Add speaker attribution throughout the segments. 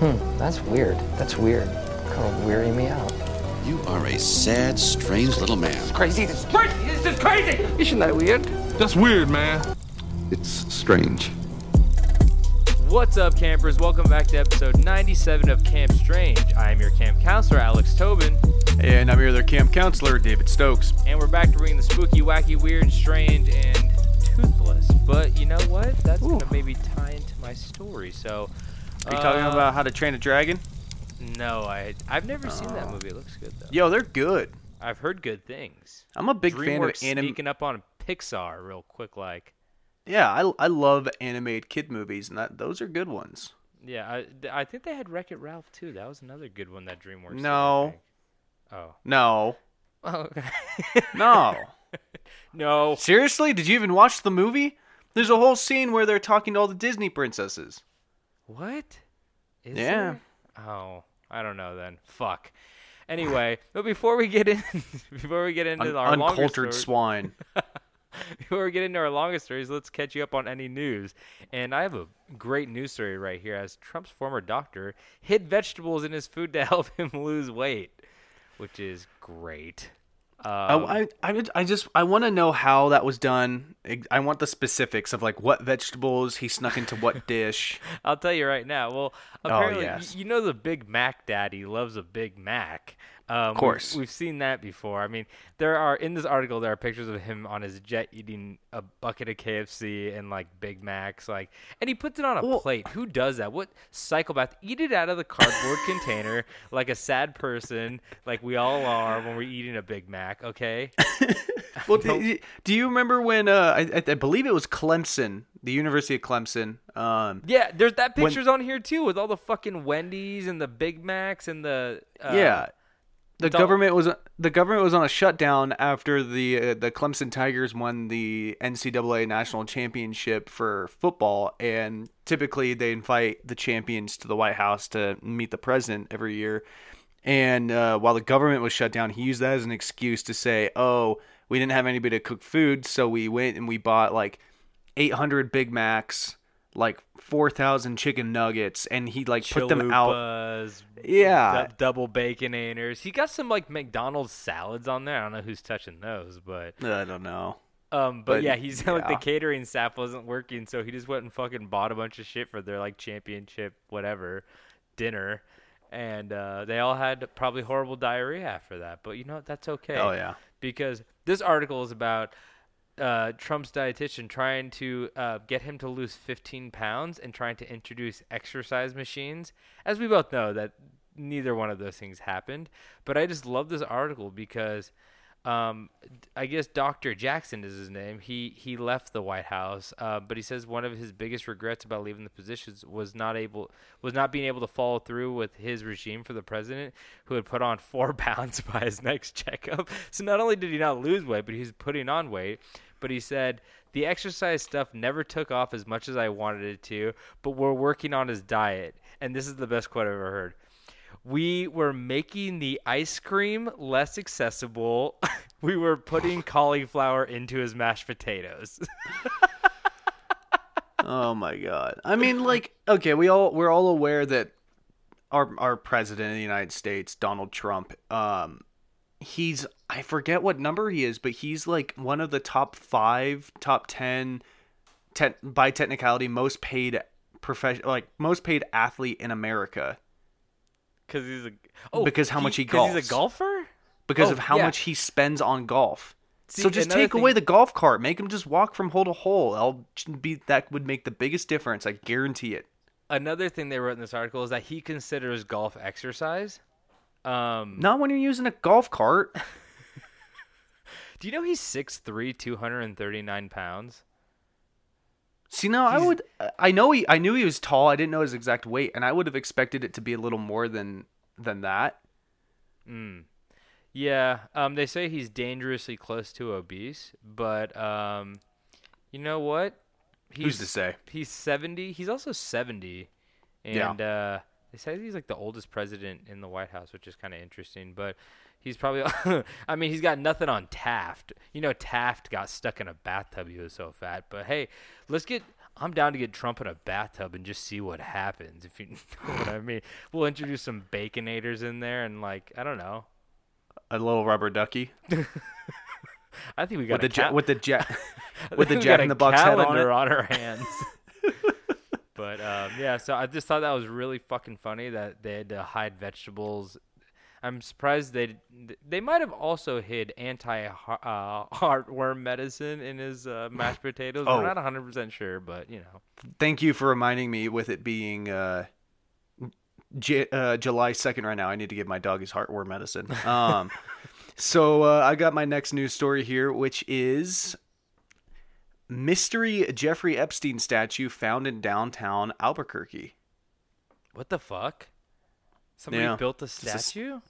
Speaker 1: Hmm, that's weird. That's weird. Kind of weary me out.
Speaker 2: You are a sad, strange little man.
Speaker 1: It's crazy. This is crazy. This is crazy. Isn't that weird?
Speaker 3: That's weird, man.
Speaker 4: It's strange.
Speaker 5: What's up, campers? Welcome back to episode 97 of Camp Strange. I am your camp counselor, Alex Tobin,
Speaker 6: And I'm your other camp counselor, David Stokes.
Speaker 5: and we're back to bringing the spooky, wacky, weird, strange, and toothless. But you know what? That's gonna maybe tie into my story. So,
Speaker 6: Are you talking
Speaker 5: uh,
Speaker 6: about How to Train a Dragon?
Speaker 5: No, I I've never seen
Speaker 6: Oh.
Speaker 5: that movie. It looks good though.
Speaker 6: Yo, they're good.
Speaker 5: I've heard good things.
Speaker 6: I'm a big fan of
Speaker 5: DreamWorks
Speaker 6: anime.
Speaker 5: sneaking up on Pixar real quick, like.
Speaker 6: Yeah, I, I love animated kid movies, and that those are good ones.
Speaker 5: Yeah, I, I think they had Wreck It Ralph too. That was another good one that DreamWorks.
Speaker 6: No.
Speaker 5: think. Oh.
Speaker 6: No,
Speaker 5: Oh, okay.
Speaker 6: no.
Speaker 5: no.
Speaker 6: Seriously, did you even watch the movie? There's a whole scene where they're talking to all the Disney princesses.
Speaker 5: What? Is
Speaker 6: Yeah.
Speaker 5: there? Oh, I don't know then. Fuck. Anyway, but before we get in, before we get into
Speaker 6: Un-
Speaker 5: our
Speaker 6: uncultured swine.
Speaker 5: before we get into our longest stories, let's catch you up on any news. And I have a great news story right here. As Trump's former doctor hid vegetables in his food to help him lose weight, which is great. Um,
Speaker 6: Oh, I, I, I just I want to know how that was done. I want the specifics of like what vegetables he snuck into what dish.
Speaker 5: I'll tell you right now. Well, apparently,
Speaker 6: Oh, yes.
Speaker 5: you know the Big Mac Daddy loves a Big Mac. Um, of
Speaker 6: course.
Speaker 5: we've, we've seen that before. I mean, there are in this article there are pictures of him on his jet eating a bucket of KFC and like Big Macs, like, and he puts it on a
Speaker 6: Well-
Speaker 5: plate. Who does that? What psychopath? Eat it out of the cardboard container like a sad person, like we all are when we're eating a Big Mac. Okay.
Speaker 6: Well, do, you- do you remember when uh, I, I- believe it was Clemson, the University of Clemson? Um,
Speaker 5: Yeah, there's that
Speaker 6: When-
Speaker 5: pictures on here too with all the fucking Wendy's and the Big Macs and the uh,
Speaker 6: yeah, the government was the government was on a shutdown after the uh, the Clemson Tigers won the NCAA national championship for football, and typically they invite the champions to the White House to meet the president every year. And uh, while the government was shut down, he used that as an excuse to say, "Oh, we didn't have anybody to cook food, so we went and we bought like 800 Big Macs." Like four thousand chicken nuggets, and he like put them out.
Speaker 5: Chalupas,
Speaker 6: Yeah,
Speaker 5: du- double baconators. He got some like McDonald's salads on there. I don't know who's touching those, but
Speaker 6: I don't know.
Speaker 5: um, but,
Speaker 6: But,
Speaker 5: yeah, he's like the catering staff wasn't working, so he just went and fucking bought a bunch of shit for their like championship whatever dinner, and uh, they all had probably horrible diarrhea after that. But you know what? That's okay.
Speaker 6: Oh yeah.
Speaker 5: because this article is about uh, Trump's dietitian trying to uh, get him to lose 15 pounds and trying to introduce exercise machines. As we both know, that neither one of those things happened. But I just love this article because um, I guess Dr. Jackson is his name. He he left the White House, uh, but he says one of his biggest regrets about leaving the positions was not able was not being able to follow through with his regime for the president, who had put on four pounds by his next checkup. So not only did he not lose weight, but he's putting on weight. But he said the exercise stuff never took off as much as I wanted it to, but we're working on his diet. And this is the best quote I've ever heard we were making the ice cream less accessible. we were putting cauliflower into his mashed potatoes.
Speaker 6: Oh my god. I mean, like, okay, we all we're all aware that our our president of the United States, Donald Trump, um, he's I forget what number he is, but he's like one of the top five, top ten, te- by technicality, most paid profession, like most paid athlete in America
Speaker 5: Because he's a oh
Speaker 6: Because how much he
Speaker 5: Because he's a golfer.
Speaker 6: because
Speaker 5: Oh,
Speaker 6: of how
Speaker 5: yeah.
Speaker 6: much he spends on golf.
Speaker 5: See,
Speaker 6: so just take away the golf cart, make him just walk from hole to hole. I'll be that would make the biggest difference. I guarantee it.
Speaker 5: Another thing they wrote in this article is that he considers golf exercise. Um,
Speaker 6: Not when you're using a golf cart.
Speaker 5: do you know he's 6'3", 239 pounds?
Speaker 6: See, no, I would. I know he. I knew he was tall. I didn't know his exact weight, and I would have expected it to be a little more than than that.
Speaker 5: Mm. Yeah, um, they say he's dangerously close to obese, but um, you know what? He's,
Speaker 6: Who's to say?
Speaker 5: He's seventy. He's also seventy,
Speaker 6: Yeah.
Speaker 5: and uh, they say he's like the oldest president in the White House, which is kind of interesting. But he's probably. I mean, he's got nothing on Taft. You know, Taft got stuck in a bathtub. He was so fat. But hey, let's get I'm down to get Trump in a bathtub and just see what happens. If you know what I mean, we'll introduce some baconators in there and like I don't know.
Speaker 6: A little rubber ducky
Speaker 5: I think we got
Speaker 6: with the jet with the jet with the Jack in the Box head on
Speaker 5: on our hands. but um, yeah, so I just thought that was really fucking funny that they had to hide vegetables. I'm surprised they they might have also hid anti uh, heartworm medicine in his uh, mashed potatoes.
Speaker 6: Oh.
Speaker 5: We're not 100 percent sure, but you know.
Speaker 6: Thank you for reminding me. With it being uh, J- uh, July second right now, I need to give my dog his heartworm medicine. Um, so uh, I got my next news story here, which is mystery Jeffrey Epstein statue found in downtown Albuquerque.
Speaker 5: What the fuck? Somebody
Speaker 6: Yeah.
Speaker 5: built a
Speaker 6: Just a s-
Speaker 5: statue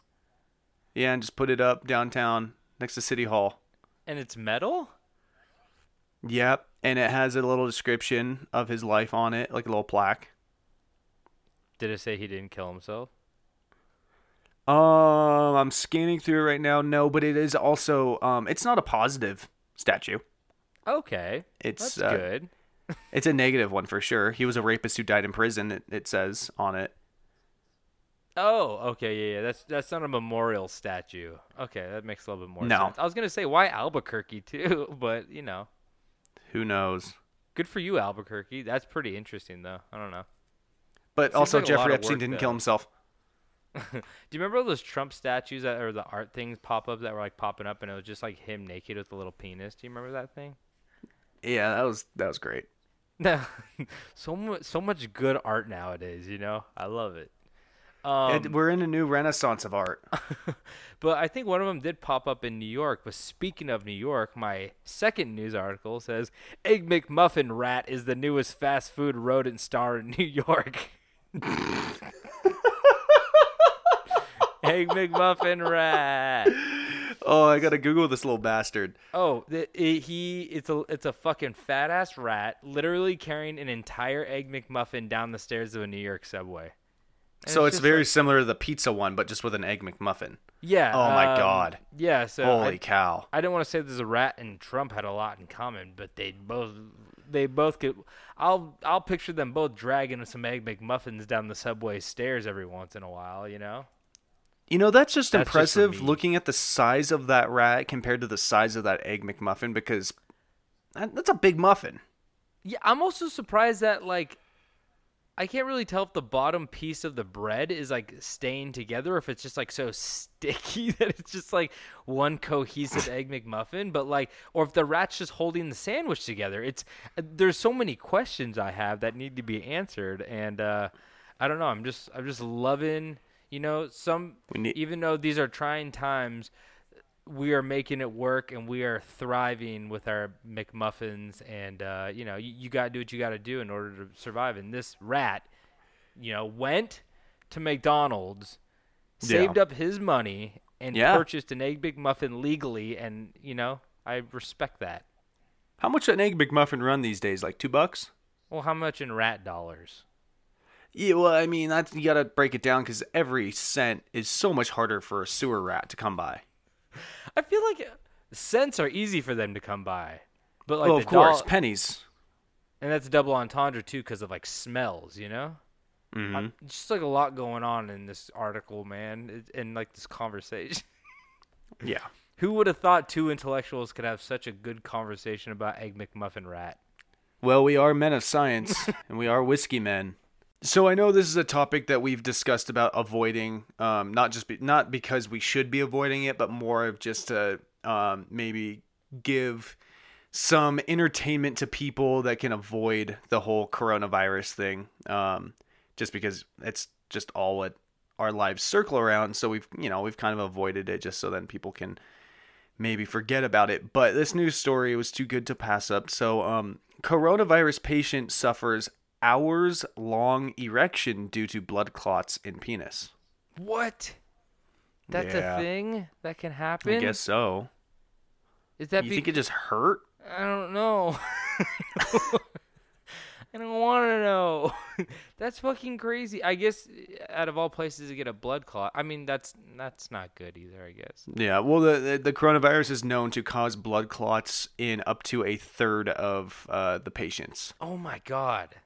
Speaker 6: Yeah, and just put it up downtown next to City Hall.
Speaker 5: and it's metal.
Speaker 6: Yep, and it has a little description of his life on it, like a little plaque.
Speaker 5: Did it say he didn't kill himself?
Speaker 6: Um, I'm scanning through it right now. No, but it is also um, it's not a positive statue.
Speaker 5: Okay,
Speaker 6: It's
Speaker 5: that's
Speaker 6: uh,
Speaker 5: good.
Speaker 6: It's a negative one for sure. He was a rapist who died in prison. It, it says on it.
Speaker 5: Oh, okay, yeah, yeah. That's that's not a memorial statue. Okay, that makes a little bit more
Speaker 6: No.
Speaker 5: sense. I was gonna say why Albuquerque too, but you know,
Speaker 6: Who knows?
Speaker 5: good for you, Albuquerque. That's pretty interesting, though. I don't know.
Speaker 6: But also,
Speaker 5: like
Speaker 6: Jeffrey Epstein
Speaker 5: work,
Speaker 6: didn't
Speaker 5: though.
Speaker 6: kill himself.
Speaker 5: Do you remember all those Trump statues that or the art things pop up that were like popping up, and it was just like him naked with a little penis? Do you remember that thing?
Speaker 6: Yeah, that was that was great.
Speaker 5: So much, so much good art nowadays. You know, I love it. Um,
Speaker 6: It- we're in a new renaissance of art.
Speaker 5: But I think one of them did pop up in New York. But speaking of New York, my second news article says Egg McMuffin rat is the newest fast food rodent star in New York. Egg McMuffin rat.
Speaker 6: oh, I gotta Google this little bastard.
Speaker 5: Oh, the, it, he it's a it's a fucking fat ass rat, literally carrying an entire Egg McMuffin down the stairs of a New York subway. And
Speaker 6: so it's,
Speaker 5: just
Speaker 6: very
Speaker 5: like-
Speaker 6: similar to the pizza one, but just with an egg McMuffin.
Speaker 5: yeah.
Speaker 6: Oh my
Speaker 5: um,
Speaker 6: God.
Speaker 5: Yeah. So
Speaker 6: Holy
Speaker 5: I-
Speaker 6: cow!
Speaker 5: I didn't want to say there's a rat and Trump had a lot in common, but they both they both could. I'll I'll picture them both dragging some egg McMuffins down the subway stairs every once in a while. You know.
Speaker 6: You know that's just
Speaker 5: That's
Speaker 6: impressive
Speaker 5: me.
Speaker 6: looking at the size of that rat compared to the size of that egg McMuffin because that's a big muffin.
Speaker 5: Yeah, I'm also surprised that like I can't really tell if the bottom piece of the bread is like staying together, or if it's just like so sticky that it's just like one cohesive egg McMuffin. But like, or if the rat's just holding the sandwich together. It's uh, there's so many questions I have that need to be answered, and uh, I don't know. I'm just I'm just loving. You know, some
Speaker 6: need-
Speaker 5: even though these are trying times, we are making it work and we are thriving with our McMuffins. And, uh, you know, you, you got to do what you got to do in order to survive. And this rat, you know, went to McDonald's, saved up his money, and
Speaker 6: Yeah.
Speaker 5: purchased an Egg McMuffin legally. And, you know, I respect that.
Speaker 6: How much does an egg McMuffin run these days? Like two bucks?
Speaker 5: Well, how much in rat dollars?
Speaker 6: Yeah, well, I mean, that's, you gotta break it down because every cent is so much harder for a sewer rat to come by.
Speaker 5: I feel like cents are easy for them to come by. But, like,
Speaker 6: well,
Speaker 5: the
Speaker 6: of course,
Speaker 5: doll-
Speaker 6: pennies.
Speaker 5: and that's double entendre, too, because of, like, smells, you know?
Speaker 6: hmm
Speaker 5: I'm- just like a lot going on in this article, man, and like this conversation.
Speaker 6: Yeah.
Speaker 5: Who would have thought two intellectuals could have such a good conversation about Egg McMuffin Rat?
Speaker 6: Well, we are men of science, and we are whiskey men. So I know this is a topic that we've discussed about avoiding, um, not just be, not because we should be avoiding it, but more of just to um, maybe give some entertainment to people that can avoid the whole coronavirus thing. Um, just because it's just all what our lives circle around. So we've you know we've kind of avoided it just so then people can maybe forget about it. But this news story was too good to pass up. So, um, coronavirus patient suffers hours long erection due to blood clots in penis.
Speaker 5: What? That's
Speaker 6: Yeah.
Speaker 5: a thing that can happen.
Speaker 6: I guess so.
Speaker 5: Is that
Speaker 6: you
Speaker 5: be-
Speaker 6: think it just hurt?
Speaker 5: I don't know. I don't want to know. That's fucking crazy. I guess out of all places to get a blood clot, I mean that's that's not good either. I guess.
Speaker 6: Yeah, well, the, the the coronavirus is known to cause blood clots in up to a third of uh, the patients,
Speaker 5: Oh my god.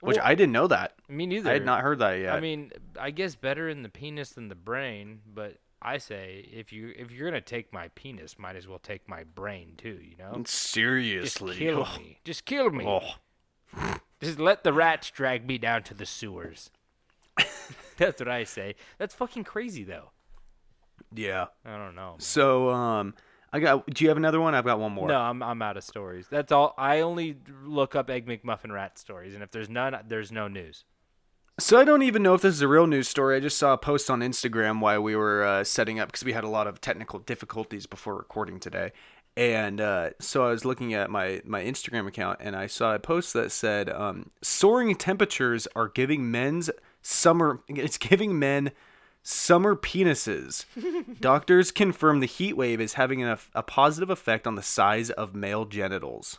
Speaker 6: Which
Speaker 5: Well,
Speaker 6: I didn't know that.
Speaker 5: Me neither.
Speaker 6: I had not heard that yet.
Speaker 5: I mean, I guess better in the penis than the brain, but I say if you if you're gonna take my penis, might as well take my brain too. You know,
Speaker 6: Seriously.
Speaker 5: just kill
Speaker 6: Oh.
Speaker 5: me. Just kill me.
Speaker 6: Oh.
Speaker 5: Just let the rats drag me down to the sewers. That's what I say. That's fucking crazy though.
Speaker 6: Yeah.
Speaker 5: I don't know. man.
Speaker 6: So, um, I got. Do you have another one? I've got one more.
Speaker 5: No, I'm I'm out of stories. That's all. I only look up Egg McMuffin rat stories, and if there's none, there's no news.
Speaker 6: So I don't even know if this is a real news story. I just saw a post on Instagram while we were uh, setting up because we had a lot of technical difficulties before recording today, and uh, so I was looking at my my Instagram account and I saw a post that said um, soaring temperatures are giving men's summer. It's giving men summer penises. Doctors confirm the heat wave is having a, a positive effect on the size of male genitals.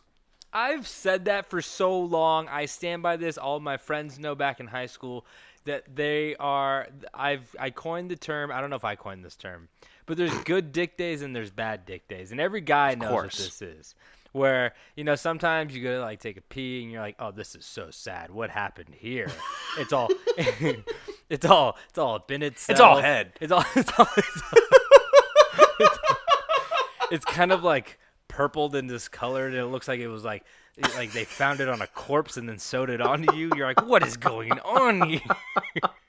Speaker 5: I've said that for so long. I stand by this. All my friends know back in high school that they are. I've I coined the term. I don't know if I coined this term, but there's good dick days and there's bad dick days, and every guy knows what this is. Where you know sometimes you go to like take a pee and you're like, oh, this is so sad. What happened here? It's all. it's all. It's all been itself.
Speaker 6: all head.
Speaker 5: It's all. It's all. It's, all, it's, it's kind of like purpled and discolored, and it looks like it was like like they found it on a corpse and then sewed it onto you. You're like, what is going on here?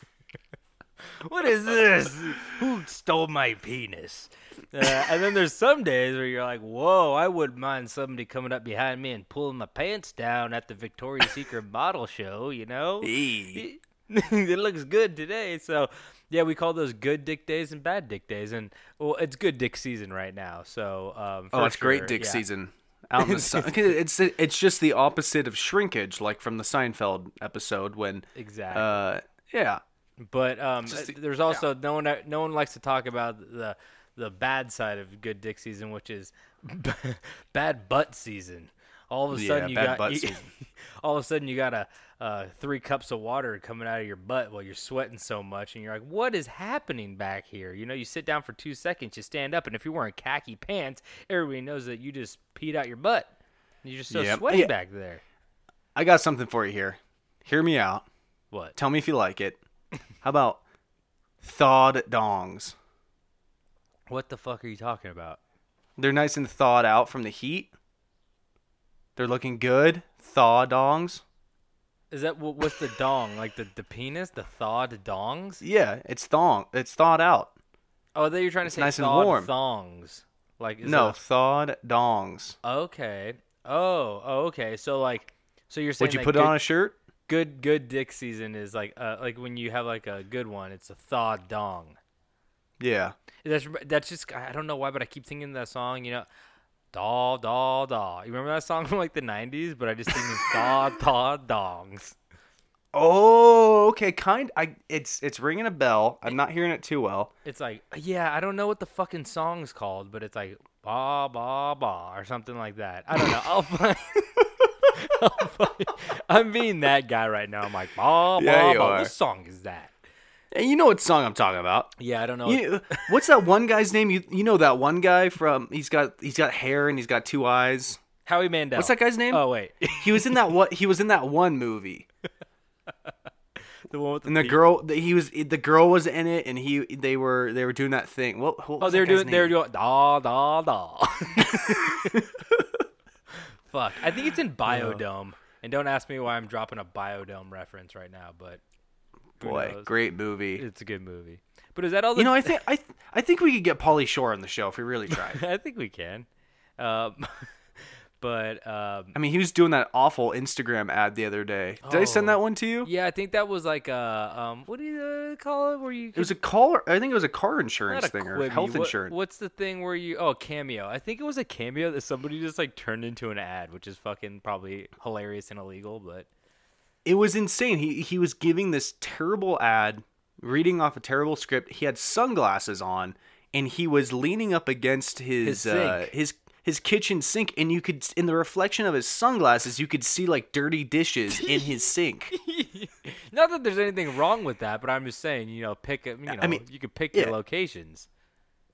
Speaker 5: what is this? Who stole my penis? Uh, and then there's some days where you're like, whoa, I wouldn't mind somebody coming up behind me and pulling my pants down at the Victoria's Secret model show, you know? it looks good today. So, yeah, we call those good dick days and bad dick days. And, well, it's good dick season right now. So, um,
Speaker 6: Oh, it's great dick
Speaker 5: yeah.
Speaker 6: season. Out in the sun. It's it's just the opposite of shrinkage, like from the Seinfeld episode when.
Speaker 5: Exactly.
Speaker 6: Uh, yeah.
Speaker 5: But um,
Speaker 6: the-
Speaker 5: there's also no one no one likes to talk about the the bad side of good dick season, which is bad butt season. All of a
Speaker 6: Yeah,
Speaker 5: sudden you
Speaker 6: bad
Speaker 5: got
Speaker 6: butt
Speaker 5: you-
Speaker 6: season.
Speaker 5: all of a sudden you got a uh, three cups of water coming out of your butt while you're sweating so much, and you're like, "What is happening back here?" You know, you sit down for two seconds, you stand up, and if you're wearing khaki pants, everybody knows that you just peed out your butt. You're just so
Speaker 6: Yep.
Speaker 5: sweaty
Speaker 6: Yeah.
Speaker 5: back there.
Speaker 6: I got something for you here. Hear me out.
Speaker 5: What?
Speaker 6: Tell me if you like it. How about thawed dongs?
Speaker 5: What the fuck are you talking about?
Speaker 6: They're nice and thawed out from the heat. They're looking good. Thaw dongs.
Speaker 5: Is that what, what's the dong? Like the, the penis? The thawed dongs?
Speaker 6: Yeah, it's thong. It's thawed out.
Speaker 5: Oh, I thought you were trying to
Speaker 6: It's
Speaker 5: say
Speaker 6: nice and warm.
Speaker 5: thongs. Like is
Speaker 6: no, thawed dongs.
Speaker 5: okay. Oh, oh, okay. So like, so you're saying
Speaker 6: Would you put
Speaker 5: good,
Speaker 6: it on a shirt?
Speaker 5: good good dick season is like uh like when you have like a good one, it's a thawed dong.
Speaker 6: Yeah.
Speaker 5: That's that's just I don't know why, but I keep thinking of that song. You know, doll, doll, doll. You remember that song from like the '90s? But I just think of thaw thaw dongs.
Speaker 6: Oh, okay. Kind. I. It's it's ringing a bell. I'm not hearing it too well.
Speaker 5: It's like yeah, I don't know what the fucking song's called, but it's like ba ba ba or something like that. I don't know. I'll find. I'll find- I'm being that guy right now. I'm like ba ba
Speaker 6: Yeah,
Speaker 5: ba. What song is that?
Speaker 6: And you know what song I'm talking about?
Speaker 5: Yeah, I don't know.
Speaker 6: You, what's that one guy's name? You you know that one guy from? He's got he's got hair and he's got two eyes.
Speaker 5: Howie Mandel.
Speaker 6: What's that guy's name?
Speaker 5: Oh wait,
Speaker 6: He was in that what? He was in that one movie.
Speaker 5: the one with the,
Speaker 6: And the girl, the, he was the girl was in it, and he they were they were doing that thing. What? what
Speaker 5: Oh, they were doing. They were doing da da da. Fuck. I think it's in Biodome. And don't ask me why I'm dropping a Biodome reference right now, but
Speaker 6: Boy, great movie.
Speaker 5: It's a good movie. But is that all? The
Speaker 6: You know, I think I th- I think we could get Pauly Shore on the show if we really tried.
Speaker 5: I think we can. Um, but um,
Speaker 6: I mean, he was doing that awful Instagram ad the other day. Did I send
Speaker 5: Oh.
Speaker 6: that one to you?
Speaker 5: yeah, I think that was like a um, what do you uh, call it? Where you
Speaker 6: It was a car. I think it was a car insurance
Speaker 5: a
Speaker 6: thing or health
Speaker 5: What-
Speaker 6: insurance.
Speaker 5: What's the thing where you? Oh, cameo. I think it was a cameo that somebody just like turned into an ad, which is fucking probably hilarious and illegal. But
Speaker 6: It was insane. He he was giving this terrible ad, reading off a terrible script. He had sunglasses on, and he was leaning up against his
Speaker 5: His
Speaker 6: uh, his his kitchen sink, and you could in the reflection of his sunglasses, you could see like dirty dishes in his sink.
Speaker 5: Not that there's anything wrong with that, but I'm just saying, you know, pick a, you know,
Speaker 6: I mean,
Speaker 5: you could pick
Speaker 6: yeah.
Speaker 5: your locations.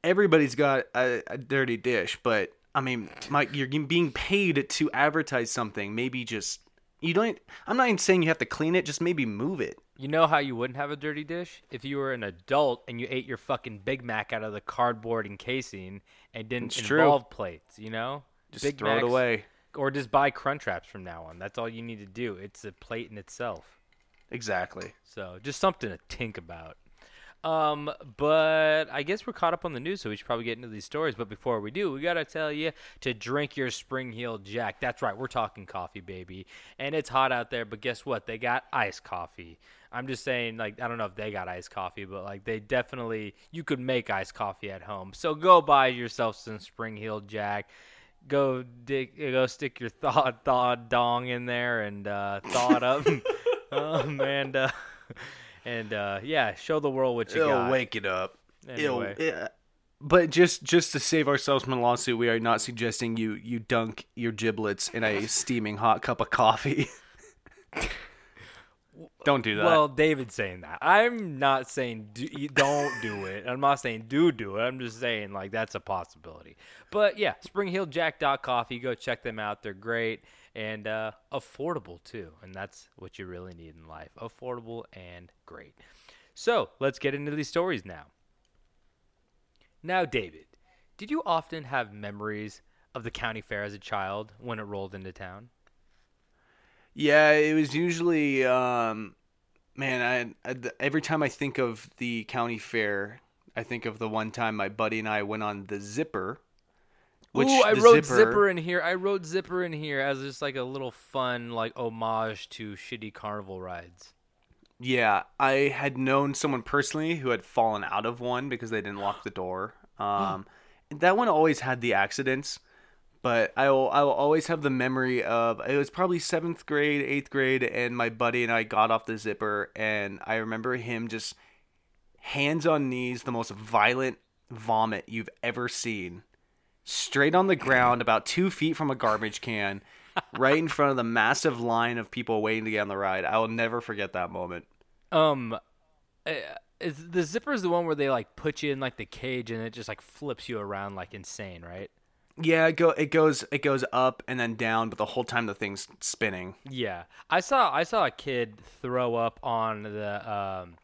Speaker 6: everybody's got a, a dirty dish, but I mean, Mike, you're being paid to advertise something. Maybe just you don't. I'm not even saying you have to clean it. Just maybe move it.
Speaker 5: You know how you wouldn't have a dirty dish if you were an adult and you ate your fucking Big Mac out of the cardboard encasing and didn't
Speaker 6: It's true.
Speaker 5: involve plates. You know,
Speaker 6: Just
Speaker 5: Big
Speaker 6: throw it away.
Speaker 5: or just buy Crunchwraps from now on. That's all you need to do. It's a plate in itself.
Speaker 6: Exactly.
Speaker 5: So just something to think about. Um, but I guess we're caught up on the news, so we should probably get into these stories. But before we do, we gotta tell you to drink your Spring Heel Jack. That's right, we're talking coffee, baby, and it's hot out there. But guess what? They got iced coffee. I'm just saying, like, I don't know if they got iced coffee, but like, they definitely you could make iced coffee at home. So go buy yourself some Spring Heel Jack. Go dig, go stick your thaw thaw dong in there and uh, thaw it up. um, and uh, and uh, yeah, show the world what you
Speaker 6: It'll
Speaker 5: got.
Speaker 6: wake it up.
Speaker 5: Anyway.
Speaker 6: It'll, yeah. But just just to save ourselves from a lawsuit, we are not suggesting you you dunk your giblets in a steaming hot cup of coffee. Don't do that.
Speaker 5: Well, David's saying that. I'm not saying do, don't do it. I'm not saying do do it. I'm just saying like that's a possibility. But yeah, SpringHillJack.coffee. Go check them out. They're great and uh, affordable too. And that's what you really need in life: affordable and great. So let's get into these stories now. Now, David, did you often have memories of the county fair as a child when it rolled into town?
Speaker 6: Yeah, it was usually, um, man. I, I every time I think of the county fair, I think of the one time my buddy and I went on the Zipper. Which
Speaker 5: Ooh, I wrote zipper. in here. I wrote zipper in here as just like a little fun like homage to shitty carnival rides.
Speaker 6: Yeah, I had known someone personally who had fallen out of one because they didn't lock the door. Um, that one always had the accidents, but I will I will always have the memory of it was probably seventh grade, eighth grade, and my buddy and I got off the zipper, and I remember him just hands on knees, the most violent vomit you've ever seen, straight on the ground, about two feet from a garbage can. right in front of the massive line of people waiting to get on the ride. I will never forget that moment.
Speaker 5: Um, uh, is the zipper is the one where they like put you in like the cage and it just like flips you around like insane, right?
Speaker 6: Yeah, it go it goes it goes up and then down, but the whole time the thing's spinning.
Speaker 5: Yeah, I saw I saw a kid throw up on the um,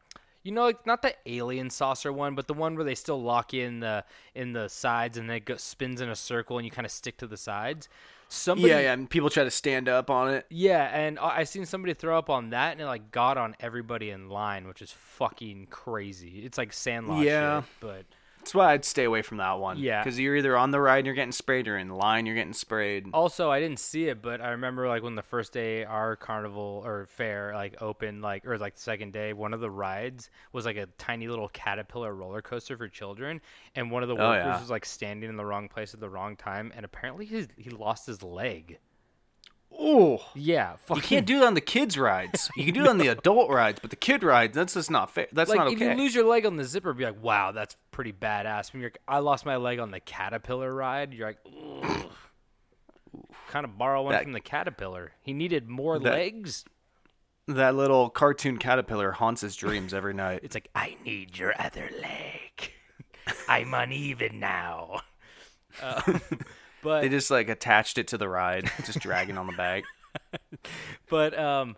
Speaker 5: you know, like not the alien saucer one, but the one where they still lock you in the in the sides and then it spins in a circle and you kind of stick to the sides. Somebody,
Speaker 6: yeah, yeah, and people try to stand up on it.
Speaker 5: Yeah, and I I seen somebody throw up on that, and it like got on everybody in line, which is fucking crazy. It's like Sandlot
Speaker 6: Yeah.
Speaker 5: shit, but
Speaker 6: That's why I'd stay away from that one.
Speaker 5: Yeah.
Speaker 6: because you're either on the ride and you're getting sprayed, or in line you're getting sprayed.
Speaker 5: also I didn't see it, but I remember like when the first day our carnival or fair like opened, like or like the second day, one of the rides was like a tiny little caterpillar roller coaster for children, and one of the
Speaker 6: Oh,
Speaker 5: workers
Speaker 6: yeah.
Speaker 5: was like standing in the wrong place at the wrong time, and apparently he he lost his leg.
Speaker 6: Oh,
Speaker 5: Yeah,
Speaker 6: you can't do that on the kids' rides. You can do it on the adult rides, but the kid rides, that's just not fair. That's
Speaker 5: like
Speaker 6: not
Speaker 5: if you lose your leg on the zipper, be like, wow, that's pretty badass. When you're, I lost my leg on the caterpillar ride. You're like, kind of borrow one
Speaker 6: That-
Speaker 5: from the caterpillar. He needed more
Speaker 6: That-
Speaker 5: legs.
Speaker 6: that little cartoon caterpillar haunts his dreams every night.
Speaker 5: It's like, I need your other leg. I'm uneven now. Um, but
Speaker 6: They just like attached it to the ride, just dragging on the back.
Speaker 5: but um,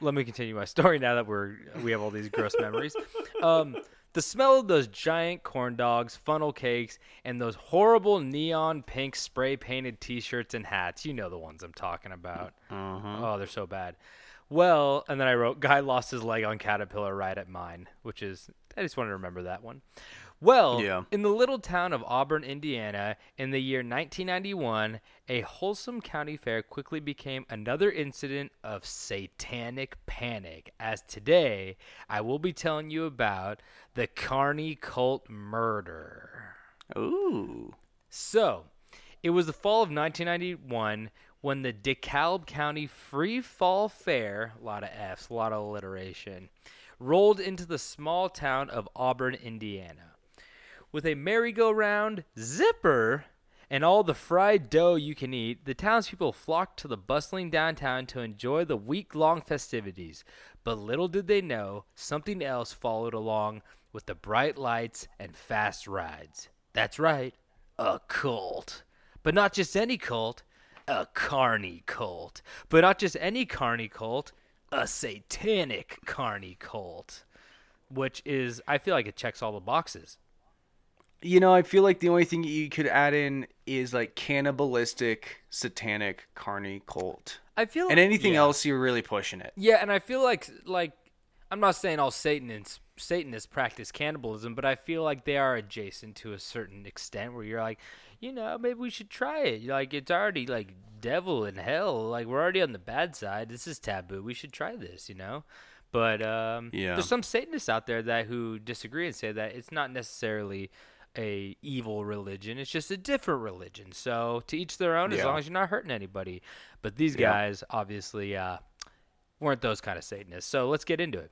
Speaker 5: let me continue my story now that we're we have all these gross memories. Um, the smell of those giant corn dogs, funnel cakes, and those horrible neon pink spray painted T-shirts and hats. You know the ones I'm talking about. Oh, they're so bad. Well, and then I wrote, "Guy lost his leg on Caterpillar ride at mine," which is I just wanted to remember that one. Well,
Speaker 6: Yeah.
Speaker 5: in the little town of Auburn, Indiana, in the year 1991, a wholesome county fair quickly became another incident of satanic panic. As today, I will be telling you about the Carney cult murder.
Speaker 6: Ooh.
Speaker 5: So, it was the fall of 1991 when the DeKalb County Free Fall Fair, a lot of F's, a lot of alliteration, rolled into the small town of Auburn, Indiana. With a merry-go-round, zipper, and all the fried dough you can eat, the townspeople flocked to the bustling downtown to enjoy the week long festivities. But little did they know, something else followed along with the bright lights and fast rides. That's right, a cult. But not just any cult, a carny cult. But not just any carny cult, a satanic carny cult. Which is, I feel like it checks all the boxes.
Speaker 6: You know, I feel like the only thing you could add in is like cannibalistic, satanic, carny cult.
Speaker 5: I feel like
Speaker 6: And anything
Speaker 5: yeah.
Speaker 6: else, you're really pushing it.
Speaker 5: Yeah, and I feel like like I'm not saying all Satanists Satanists practice cannibalism, but I feel like they are adjacent to a certain extent where you're like, you know, maybe we should try it. Like it's already like devil and hell. Like we're already on the bad side. This is taboo. We should try this, you know? But um
Speaker 6: Yeah.
Speaker 5: there's some Satanists out there that who disagree and say that it's not necessarily a evil religion. It's just a different religion. So to each their own as long as you're not hurting anybody. But these
Speaker 6: Yeah.
Speaker 5: guys obviously uh weren't those kind of Satanists. So let's get into it.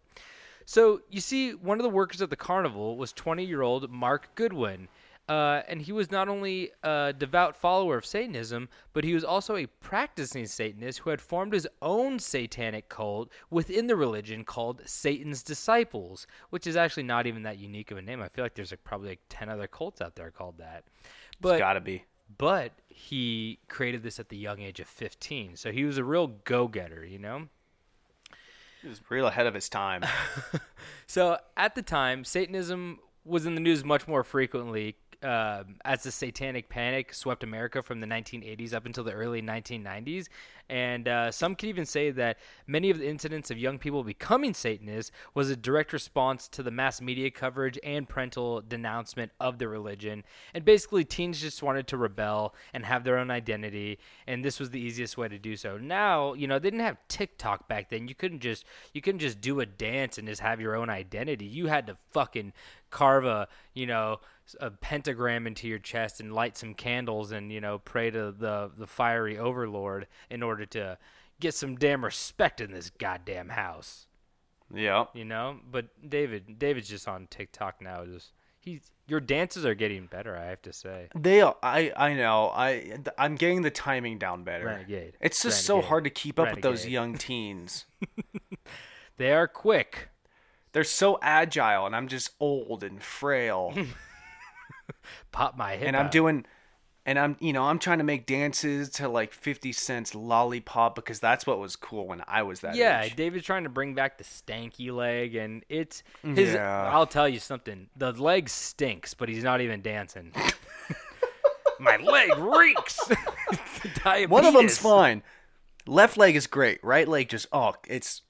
Speaker 5: So you see, one of the workers at the carnival was 20 year old Mark Goodwin. Uh, and he was not only a devout follower of Satanism, but he was also a practicing Satanist who had formed his own satanic cult within the religion called Satan's Disciples, which is actually not even that unique of a name. I feel like there's like probably like 10 other cults out there called that. But
Speaker 6: Gotta be.
Speaker 5: but he created this at the young age of 15. So he was a real go-getter, you know?
Speaker 6: He was real ahead of his time.
Speaker 5: So at the time, Satanism was in the news much more frequently um as the Satanic Panic swept America from the 1980s up until the early 1990s. And uh, some could even say that many of the incidents of young people becoming Satanists was a direct response to the mass media coverage and parental denouncement of the religion. And basically, teens just wanted to rebel and have their own identity, and this was the easiest way to do so. Now, you know, they didn't have TikTok back then. You couldn't just you couldn't just do a dance and just have your own identity. You had to fucking carve a you know a pentagram into your chest and light some candles and you know pray to the the fiery overlord in order to get some damn respect in this goddamn house
Speaker 6: yeah.
Speaker 5: you know but david david's just on tiktok now just he's your dances are getting better i have to say
Speaker 6: They, I, I know. I, I'm getting the timing down better.
Speaker 5: Renegade.
Speaker 6: It's just so hard to keep up with those young teens.
Speaker 5: they are quick
Speaker 6: They're so agile, and I'm just old and frail.
Speaker 5: pop my hip
Speaker 6: and I'm
Speaker 5: out.
Speaker 6: doing, and I'm, you know, I'm trying to make dances to like 50 Cent's Lollipop because that's what was cool when I was that
Speaker 5: yeah,
Speaker 6: age.
Speaker 5: David's trying to bring back the stanky leg, and it's mm, his.
Speaker 6: Yeah.
Speaker 5: I'll tell you something. The leg stinks, but he's not even dancing. My leg reeks.
Speaker 6: One of them's fine. Left leg is great. Right leg just oh, it's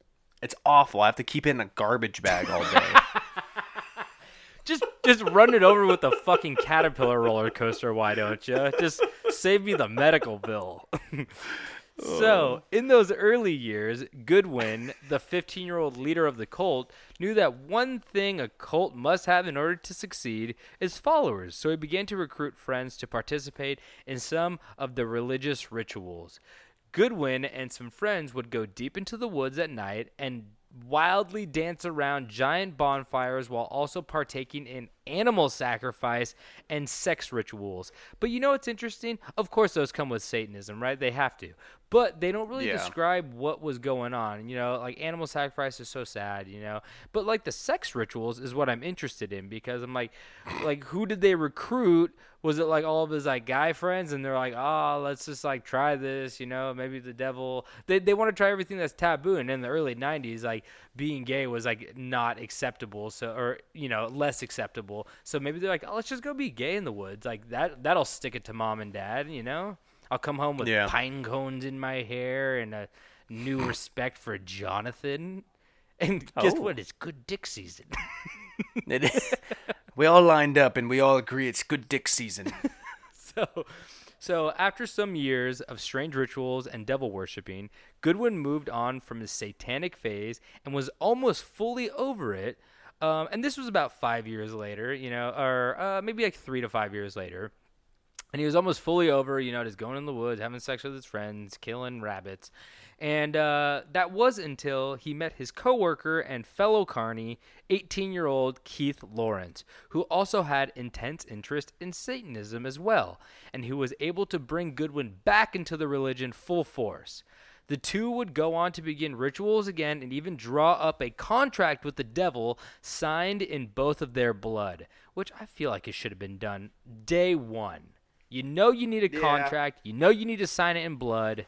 Speaker 6: it's awful. I have to keep it in a garbage bag all day.
Speaker 5: Just, just run it over with a fucking caterpillar roller coaster. Why don't you? Just save me the medical bill. So, in those early years, Goodwin, the 15 year old leader of the cult, knew that one thing a cult must have in order to succeed is followers. So, he began to recruit friends to participate in some of the religious rituals. Goodwin and some friends would go deep into the woods at night and wildly dance around giant bonfires while also partaking in animal sacrifice and sex rituals. But you know what's interesting? Of course, those come with Satanism, right? They have to. But they don't really
Speaker 6: Yeah.
Speaker 5: describe what was going on. You know, like animal sacrifice is so sad, you know. But like the sex rituals is what I'm interested in because I'm like, like who did they recruit? Was it like all of his like guy friends and they're like, oh, let's just like try this, you know? Maybe the devil. They they want to try everything that's taboo. And in the early '90s, like being gay was like not acceptable, so or you know less acceptable. So maybe they're like, oh, let's just go be gay in the woods. Like that that'll stick it to mom and dad, you know. I'll come home with
Speaker 6: Yeah.
Speaker 5: pine cones in my hair and a new respect for Jonathan. And guess
Speaker 6: Oh.
Speaker 5: what? It's good dick season.
Speaker 6: It is. we all lined up and we all agree it's good dick season.
Speaker 5: so, so after some years of strange rituals and devil worshipping, Goodwin moved on from his satanic phase and was almost fully over it. Um, and this was about five years later, you know, or uh, maybe like three to five years later. and he was almost fully over, you know, just going in the woods, having sex with his friends, killing rabbits. And uh, that was until he met his coworker and fellow carney, 18 year old Keith Lawrence, who also had intense interest in Satanism as well, and who was able to bring Goodwin back into the religion full force. The two would go on to begin rituals again and even draw up a contract with the devil signed in both of their blood, which I feel like it should have been done day one. You know you need a contract, you know you need to sign it in blood.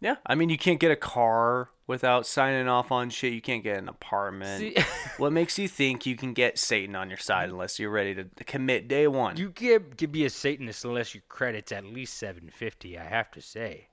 Speaker 6: Yeah, I mean, you can't get a car without signing off on shit. You can't get an apartment.
Speaker 5: See-
Speaker 6: what makes you think you can get Satan on your side unless you're ready to commit day one?
Speaker 5: You can't be a Satanist unless your credit's at least 750, I have to say.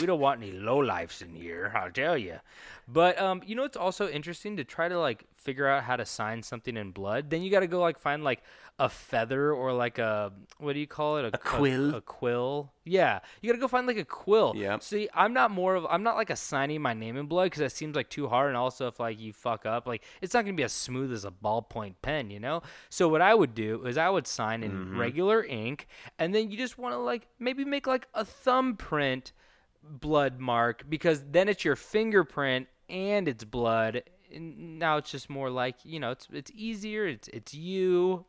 Speaker 5: We don't want any low lifes in here, I'll tell you. But um, you know it's also interesting to try to like figure out how to sign something in blood. Then you got to go like find like a feather or like a what do you call it?
Speaker 6: A quill?
Speaker 5: A, quill. Yeah, you got to go find like a quill.
Speaker 6: Yep.
Speaker 5: See, I'm not more of I'm not like a signing my name in blood because that seems like too hard. And also, if like you fuck up, like it's not gonna be as smooth as a ballpoint pen, you know. So what I would do is I would sign in regular ink, and then you just want to like maybe make like a thumbprint blood mark because then it's your fingerprint and it's blood. And now it's just more like you know it's it's easier. It's it's you.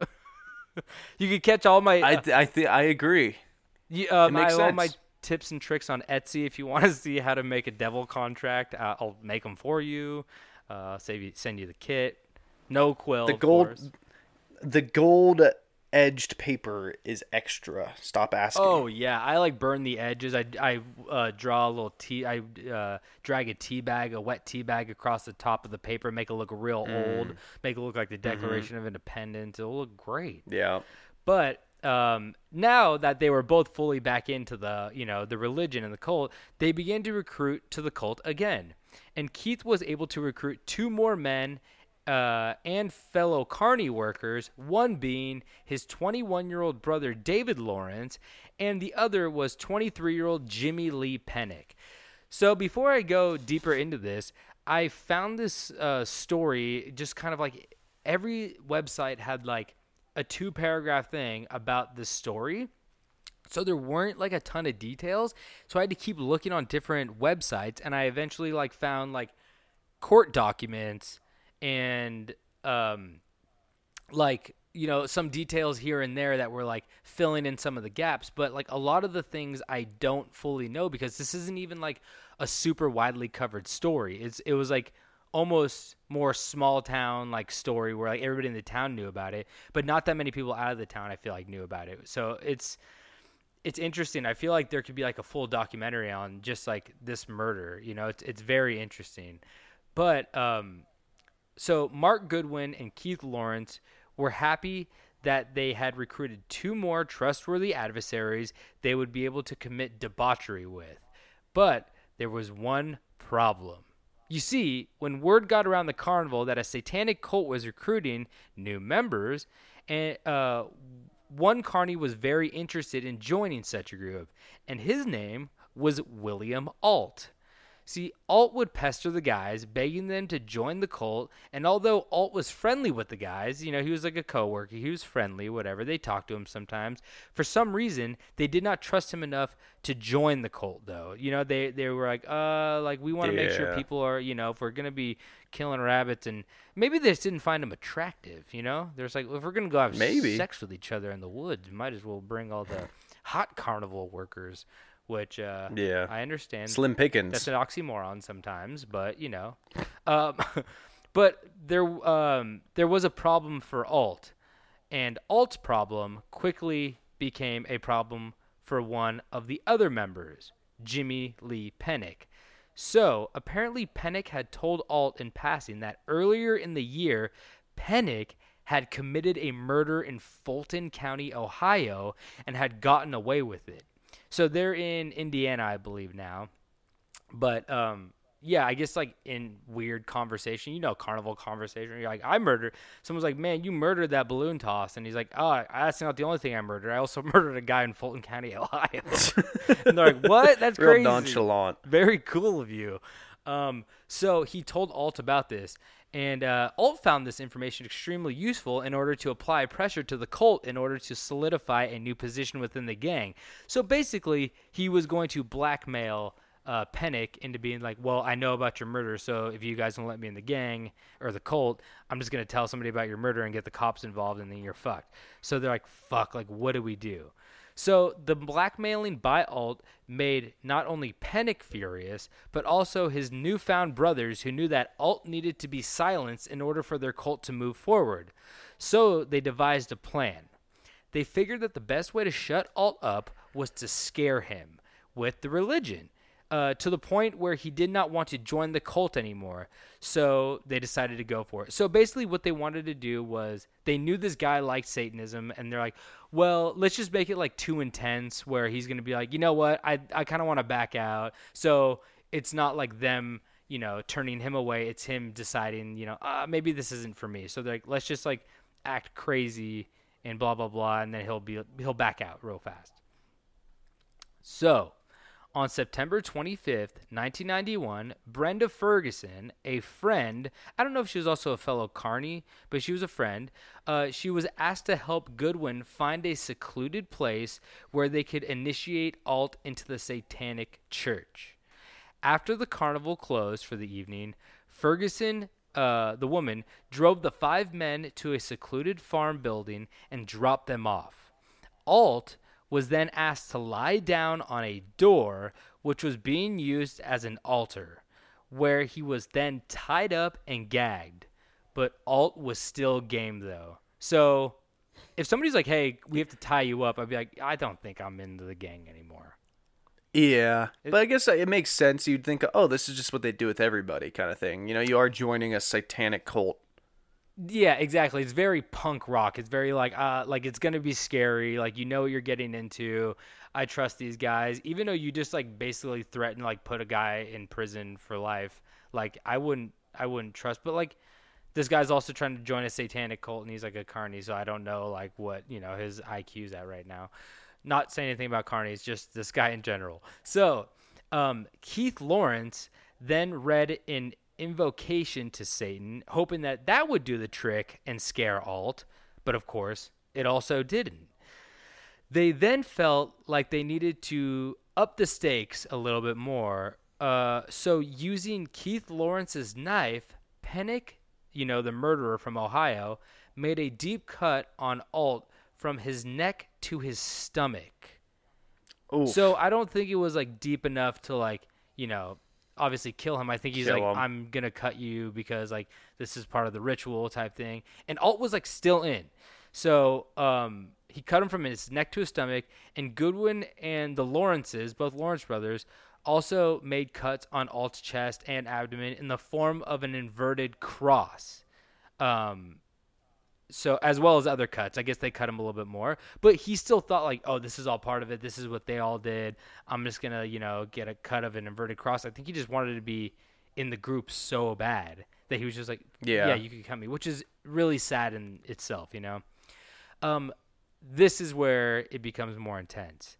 Speaker 5: you could catch all my
Speaker 6: I
Speaker 5: uh,
Speaker 6: I th- I agree.
Speaker 5: you,
Speaker 6: makes
Speaker 5: I have all my tips and tricks on Etsy. If you want to see how to make a devil contract, uh, I'll make them for you. Uh, save you, send you the kit. No quill.
Speaker 6: The gold-. The gold edged paper is extra. Stop asking.
Speaker 5: Oh yeah, I like burn the edges. I, I uh, draw a little tea. I uh, drag a tea bag, a wet tea bag across the top of the paper, make it look real
Speaker 6: Mm.
Speaker 5: old, make it look like the
Speaker 6: Mm-hmm.
Speaker 5: Declaration of Independence. It'll look great.
Speaker 6: yeah.
Speaker 5: But um, now that they were both fully back into the, you know, the religion and the cult, they began to recruit to the cult again. And Keith was able to recruit two more men uh, and fellow Carney workers, one being his 21 year old brother David Lawrence, and the other was 23 year old Jimmy Lee Pennick. So before I go deeper into this, I found this uh, story just kind of like every website had like a two paragraph thing about the story. So there weren't like a ton of details. So I had to keep looking on different websites and I eventually like found like court documents and um like you know some details here and there that were like filling in some of the gaps. But like a lot of the things i don't fully know because this isn't even like a super widely covered story. It's it was like almost more small town like story where like everybody in the town knew about it but not that many people out of the town i feel like knew about it. So it's it's interesting. I feel like there could be like a full documentary on just like this murder you know? It's it's very interesting. But um so Mark Goodwin and Keith Lawrence were happy that they had recruited two more trustworthy adversaries they would be able to commit debauchery with. But there was one problem. You see, when word got around the carnival that a satanic cult was recruiting new members, and uh, one carney was very interested in joining such a group, and his name was William Alt. See, Alt would pester the guys, begging them to join the cult. And although Alt was friendly with the guys, you know, he was like a coworker, he was friendly, whatever. They talked to him sometimes. For some reason, they did not trust him enough to join the cult, though. You know, they they were like, uh, like we want to make sure people are, you know, if we're gonna be killing rabbits, and maybe they just didn't find him attractive. You know, there's like, if we're gonna go have
Speaker 6: Maybe.
Speaker 5: sex with each other in the woods, might as well bring all the hot carnival workers. Which uh,
Speaker 6: Yeah.
Speaker 5: I understand.
Speaker 6: Slim Pickens.
Speaker 5: That's an oxymoron sometimes, but you know. Um, but there, um, there was a problem for Alt, and Alt's problem quickly became a problem for one of the other members, Jimmy Lee Pennick. So apparently, Pennick had told Alt in passing that earlier in the year, Pennick had committed a murder in Fulton County, Ohio, and had gotten away with it. So they're in Indiana, I believe now. But um, yeah, I guess like in weird conversation, you know, carnival conversation. You're like, I murdered. Someone's like, man, you murdered that balloon toss, and he's like, oh, that's not the only thing I murdered. I also murdered a guy in Fulton County, Ohio. and they're like, what? That's
Speaker 6: Real
Speaker 5: crazy.
Speaker 6: nonchalant.
Speaker 5: Very cool of you. Um, so he told Alt about this, and uh, Alt found this information extremely useful in order to apply pressure to the cult in order to solidify a new position within the gang. So basically, he was going to blackmail uh, Pennick into being like, "Well, I know about your murder, so if you guys don't let me in the gang or the cult, I'm just gonna tell somebody about your murder and get the cops involved, and then you're fucked." So they're like, "Fuck! Like, what do we do?" So the blackmailing by Alt made not only Pennick furious, but also his newfound brothers who knew that Alt needed to be silenced in order for their cult to move forward. So they devised a plan. They figured that the best way to shut Alt up was to scare him with the religion. Uh, to the point where he did not want to join the cult anymore. So they decided to go for it. So basically, what they wanted to do was they knew this guy liked Satanism, and they're like, well, let's just make it like too intense where he's going to be like, you know what, I, I kind of want to back out. So it's not like them, you know, turning him away. It's him deciding, you know, uh, maybe this isn't for me. So they're like, let's just like act crazy and blah, blah, blah. And then he'll be, he'll back out real fast. So on September 25th, 1991, Brenda Ferguson, a friend, I don't know if she was also a fellow Carney, but she was a friend, uh, she was asked to help Goodwin find a secluded place where they could initiate Alt into the Satanic Church. After the carnival closed for the evening, Ferguson, uh, the woman, drove the five men to a secluded farm building and dropped them off. Alt was then asked to lie down on a door which was being used as an altar, where he was then tied up and gagged. But Alt was still game though. So if somebody's like, "Hey, we have to tie you up," I'd be like, "I don't think I'm into the gang anymore."
Speaker 6: Yeah, but I guess it makes sense. You'd think, oh, this is just what they do with everybody, kind of thing. You know, you are joining a satanic cult.
Speaker 5: Yeah, exactly. It's very punk rock. It's very like uh like it's gonna be scary. Like you know what you're getting into. I trust these guys, even though you just like basically threaten like put a guy in prison for life. Like I wouldn't I wouldn't trust. But like this guy's also trying to join a satanic cult and he's like a carney, so I don't know like what you know his IQ's at right now. Not saying anything about carney. It's just this guy in general. So um, Keith Lawrence then read an invocation to Satan, hoping that that would do the trick and scare Alt, but of course, it also didn't. They then felt like they needed to up the stakes a little bit more. Uh, so, using Keith Lawrence's knife, Penick, you know, the murderer from Ohio, made a deep cut on Alt from his neck to his stomach.
Speaker 6: Oof.
Speaker 5: So I don't think it was like deep enough to like, you know, obviously kill him. I think he's
Speaker 6: Kill
Speaker 5: like,
Speaker 6: him.
Speaker 5: I'm gonna cut you because like this is part of the ritual type thing. And Alt was like still in. So um he cut him from his neck to his stomach, and Goodwin and the Lawrences, both Lawrence brothers, also made cuts on Alt's chest and abdomen in the form of an inverted cross. Um, so as well as other cuts, I guess they cut him a little bit more, but he still thought like, oh, this is all part of it. This is what they all did. I'm just gonna, you know, get a cut of an inverted cross. I think he just wanted to be in the group so bad that he was just like,
Speaker 6: Yeah.
Speaker 5: yeah, you can cut me, which is really sad in itself, you know. Um, this is where it becomes more intense.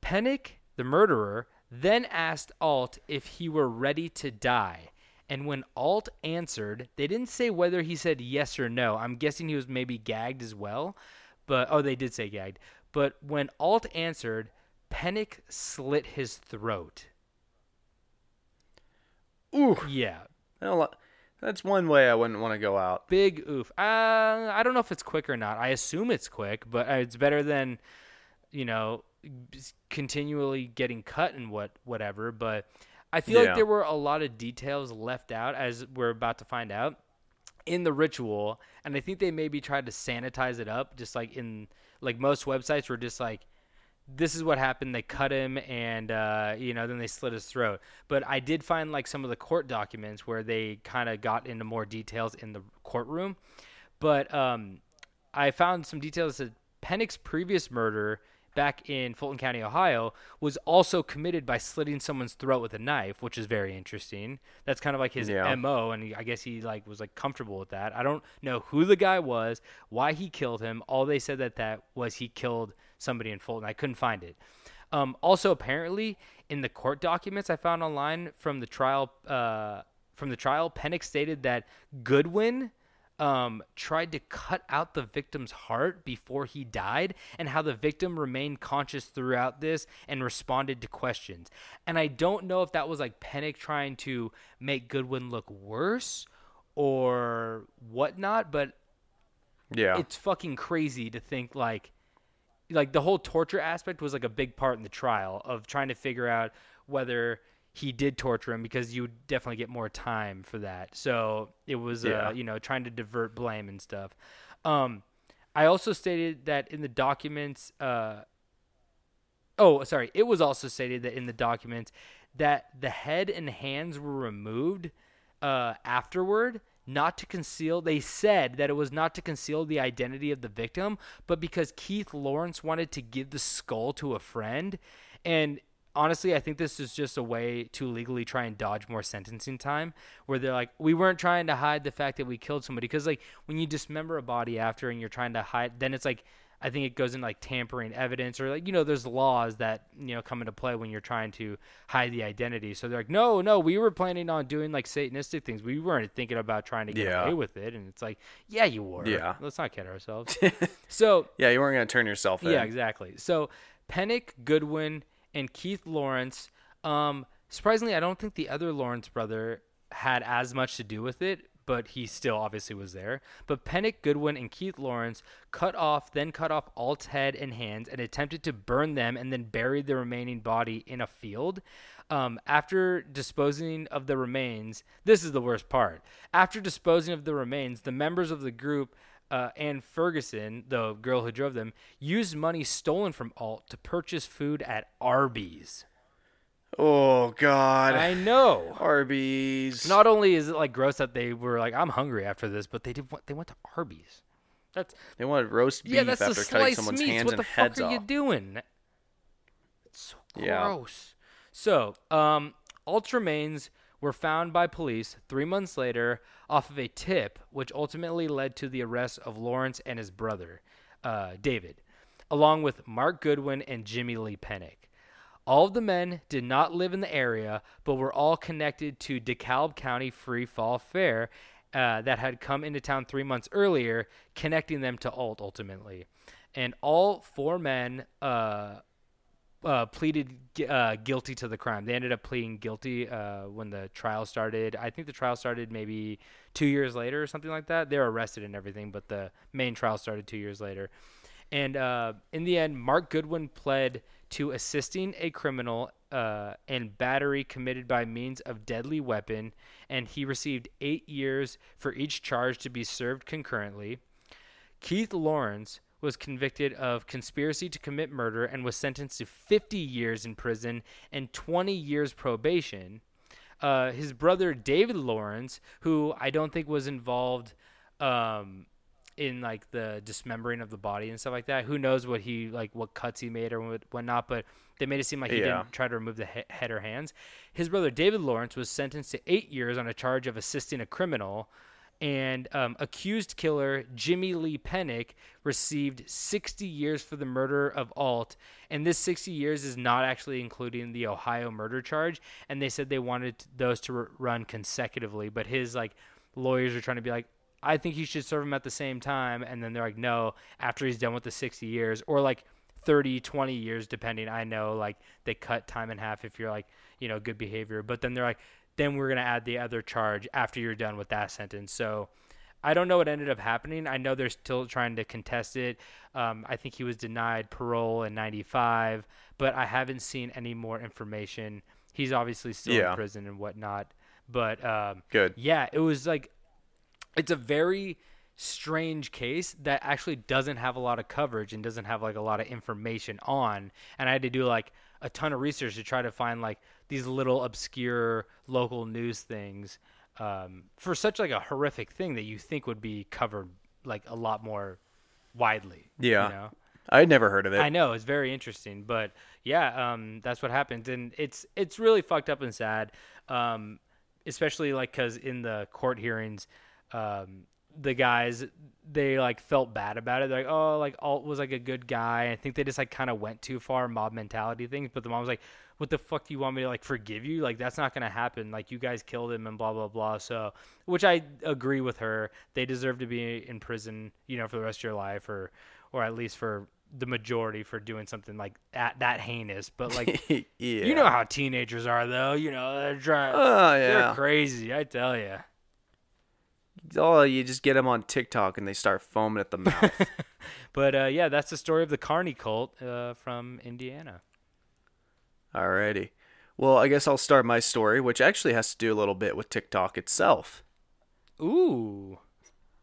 Speaker 5: Penick, the murderer, then asked Alt if he were ready to die. And when Alt answered, they didn't say whether he said yes or no. I'm guessing he was maybe gagged as well. But oh, they did say gagged. But when Alt answered, Penick slit his throat.
Speaker 6: Ooh,
Speaker 5: Yeah,
Speaker 6: that's one way I wouldn't want to go out.
Speaker 5: big oof. Uh, I don't know if it's quick or not. I assume it's quick, but uh, it's better than, you know, continually getting cut and what whatever. But I feel
Speaker 6: Yeah.
Speaker 5: like there were a lot of details left out, as we're about to find out, in the ritual, and I think they maybe tried to sanitize it up, just like in like most websites were just like. This is what happened. They cut him, and uh, you know, then they slit his throat. But I did find like some of the court documents where they kind of got into more details in the courtroom. But um, I found some details that Penick's previous murder back in Fulton County, Ohio, was also committed by slitting someone's throat with a knife, which is very interesting. That's kind of like his
Speaker 6: Yeah.
Speaker 5: mo, and I guess he like was like comfortable with that. I don't know who the guy was, why he killed him. All they said that that was he killed somebody in Fulton. I couldn't find it. Um, also, apparently, in the court documents I found online from the trial uh, from the trial, Penick stated that Goodwin um, tried to cut out the victim's heart before he died, and how the victim remained conscious throughout this and responded to questions. And I don't know if that was like Penick trying to make Goodwin look worse or whatnot, but
Speaker 6: Yeah.
Speaker 5: it's fucking crazy to think like like the whole torture aspect was like a big part in the trial of trying to figure out whether he did torture him because you would definitely get more time for that. So it was
Speaker 6: Yeah.
Speaker 5: uh, you know trying to divert blame and stuff. Um, I also stated that in the documents. Uh, oh, sorry. It was also stated that in the documents that the head and hands were removed uh, afterward, not to conceal. They said that it was not to conceal the identity of the victim, but because Keith Lawrence wanted to give the skull to a friend. And honestly, I think this is just a way to legally try and dodge more sentencing time, where they're like, we weren't trying to hide the fact that we killed somebody. Because, like, when you dismember a body after and you're trying to hide, then it's like, I think it goes in like tampering evidence or like you know there's laws that you know come into play when you're trying to hide the identity. So they're like, no, no, we were planning on doing like satanistic things. We weren't thinking about trying to get
Speaker 6: Yeah.
Speaker 5: away with it. And it's like, yeah, you were.
Speaker 6: Yeah.
Speaker 5: Let's not kid ourselves. so
Speaker 6: yeah, you weren't gonna turn yourself in.
Speaker 5: yeah, exactly. So Penick, Goodwin, and Keith Lawrence. Um, surprisingly, I don't think the other Lawrence brother had as much to do with it, but he still obviously was there. But Penick, Goodwin, and Keith Lawrence cut off, then cut off Alt's head and hands, and attempted to burn them, and then buried the remaining body in a field. Um, after disposing of the remains, this is the worst part. After disposing of the remains, the members of the group uh, and Ferguson, the girl who drove them, used money stolen from Alt to purchase food at Arby's.
Speaker 6: Oh God.
Speaker 5: I know.
Speaker 6: Arby's.
Speaker 5: Not only is it like gross that they were like, "I'm hungry after this," but they did. What they went to Arby's. That's
Speaker 6: They wanted roast beef
Speaker 5: yeah. That's
Speaker 6: after cutting someone's
Speaker 5: meats.
Speaker 6: hands
Speaker 5: What
Speaker 6: and
Speaker 5: the fuck are you doing? It's so gross. Yeah. So, um, Alt's remains were found by police three months later off of a tip, which ultimately led to the arrest of Lawrence and his brother, uh, David, along with Mark Goodwin and Jimmy Lee Penick. All of the men did not live in the area, but were all connected to DeKalb County Free Fall Fair uh, that had come into town three months earlier, connecting them to Alt ultimately. And all four men uh, uh, pleaded uh, guilty to the crime. They ended up pleading guilty uh, when the trial started. I think the trial started maybe two years later or something like that. They were arrested and everything, but the main trial started two years later. And uh, in the end, Mark Goodwin pled to assisting a criminal uh, and battery committed by means of deadly weapon, and he received eight years for each charge to be served concurrently. Keith Lawrence was convicted of conspiracy to commit murder and was sentenced to 50 years in prison and 20 years probation. Uh, his brother David Lawrence, who I don't think was involved um, in like the dismembering of the body and stuff like that. Who knows what he like what cuts he made or what whatnot, but they made it seem like he
Speaker 6: Yeah.
Speaker 5: didn't try to remove the he- head or hands. His brother David Lawrence was sentenced to eight years on a charge of assisting a criminal, and um, accused killer Jimmy Lee Penick received 60 years for the murder of Alt, and this 60 years is not actually including the Ohio murder charge. And they said they wanted those to run consecutively, but his like lawyers are trying to be like. I think you should serve him at the same time. And then they're like, no, after he's done with the 60 years, or like 30, 20 years, depending. I know like they cut time in half if you're like, you know, good behavior. But then they're like, then we're going to add the other charge after you're done with that sentence. So I don't know what ended up happening. I know they're still trying to contest it. Um, I think he was denied parole in 95, but I haven't seen any more information. He's obviously still
Speaker 6: Yeah.
Speaker 5: in prison and whatnot. But um,
Speaker 6: Good.
Speaker 5: yeah, it was like it's a very strange case that actually doesn't have a lot of coverage and doesn't have like a lot of information on and i had to do like a ton of research to try to find like these little obscure local news things um, for such like a horrific thing that you think would be covered like a lot more widely
Speaker 6: Yeah.
Speaker 5: you know
Speaker 6: I'd never heard of it.
Speaker 5: I know it's very interesting, but yeah, um, that's what happened, and it's it's really fucked up and sad, um, especially like because in the court hearings, um, the guys they like felt bad about it. They're like, oh, like Alt was like a good guy. I think they just like kind of went too far, mob mentality things. But the mom was like, what the fuck do you want me to like forgive you? Like that's not gonna happen. Like you guys killed him and blah blah blah. So, which I agree with her. They deserve to be in prison, you know, for the rest of your life, or or at least for the majority for doing something like that that heinous. But like,
Speaker 6: yeah.
Speaker 5: you know how teenagers are, though. You know they're trying.
Speaker 6: Oh
Speaker 5: They're
Speaker 6: yeah.
Speaker 5: crazy, I tell you.
Speaker 6: Oh, you just get them on TikTok and they start foaming at the mouth.
Speaker 5: But uh, yeah, that's the story of the Carney cult uh, from Indiana.
Speaker 6: Alrighty. Well, I guess I'll start my story, which actually has to do a little bit with TikTok itself.
Speaker 5: Ooh.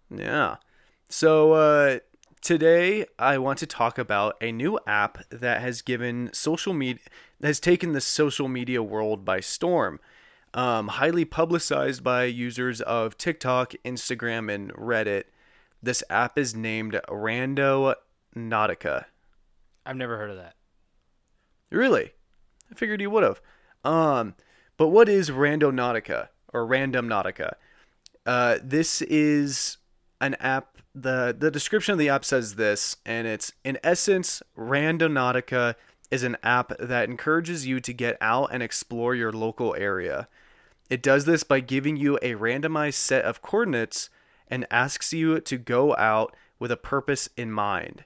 Speaker 6: Yeah. So uh, today I want to talk about a new app that has given social media has taken the social media world by storm. Um, highly publicized by users of TikTok, Instagram, and Reddit. This app is named Rando Nautica.
Speaker 5: I've never heard of that.
Speaker 6: Really? I figured you would have. Um, but what is Rando Randonautica or Random Nautica? Uh, this is an app. the The description of the app says this, and it's in essence, Randonautica is an app that encourages you to get out and explore your local area. It does this by giving you a randomized set of coordinates and asks you to go out with a purpose in mind.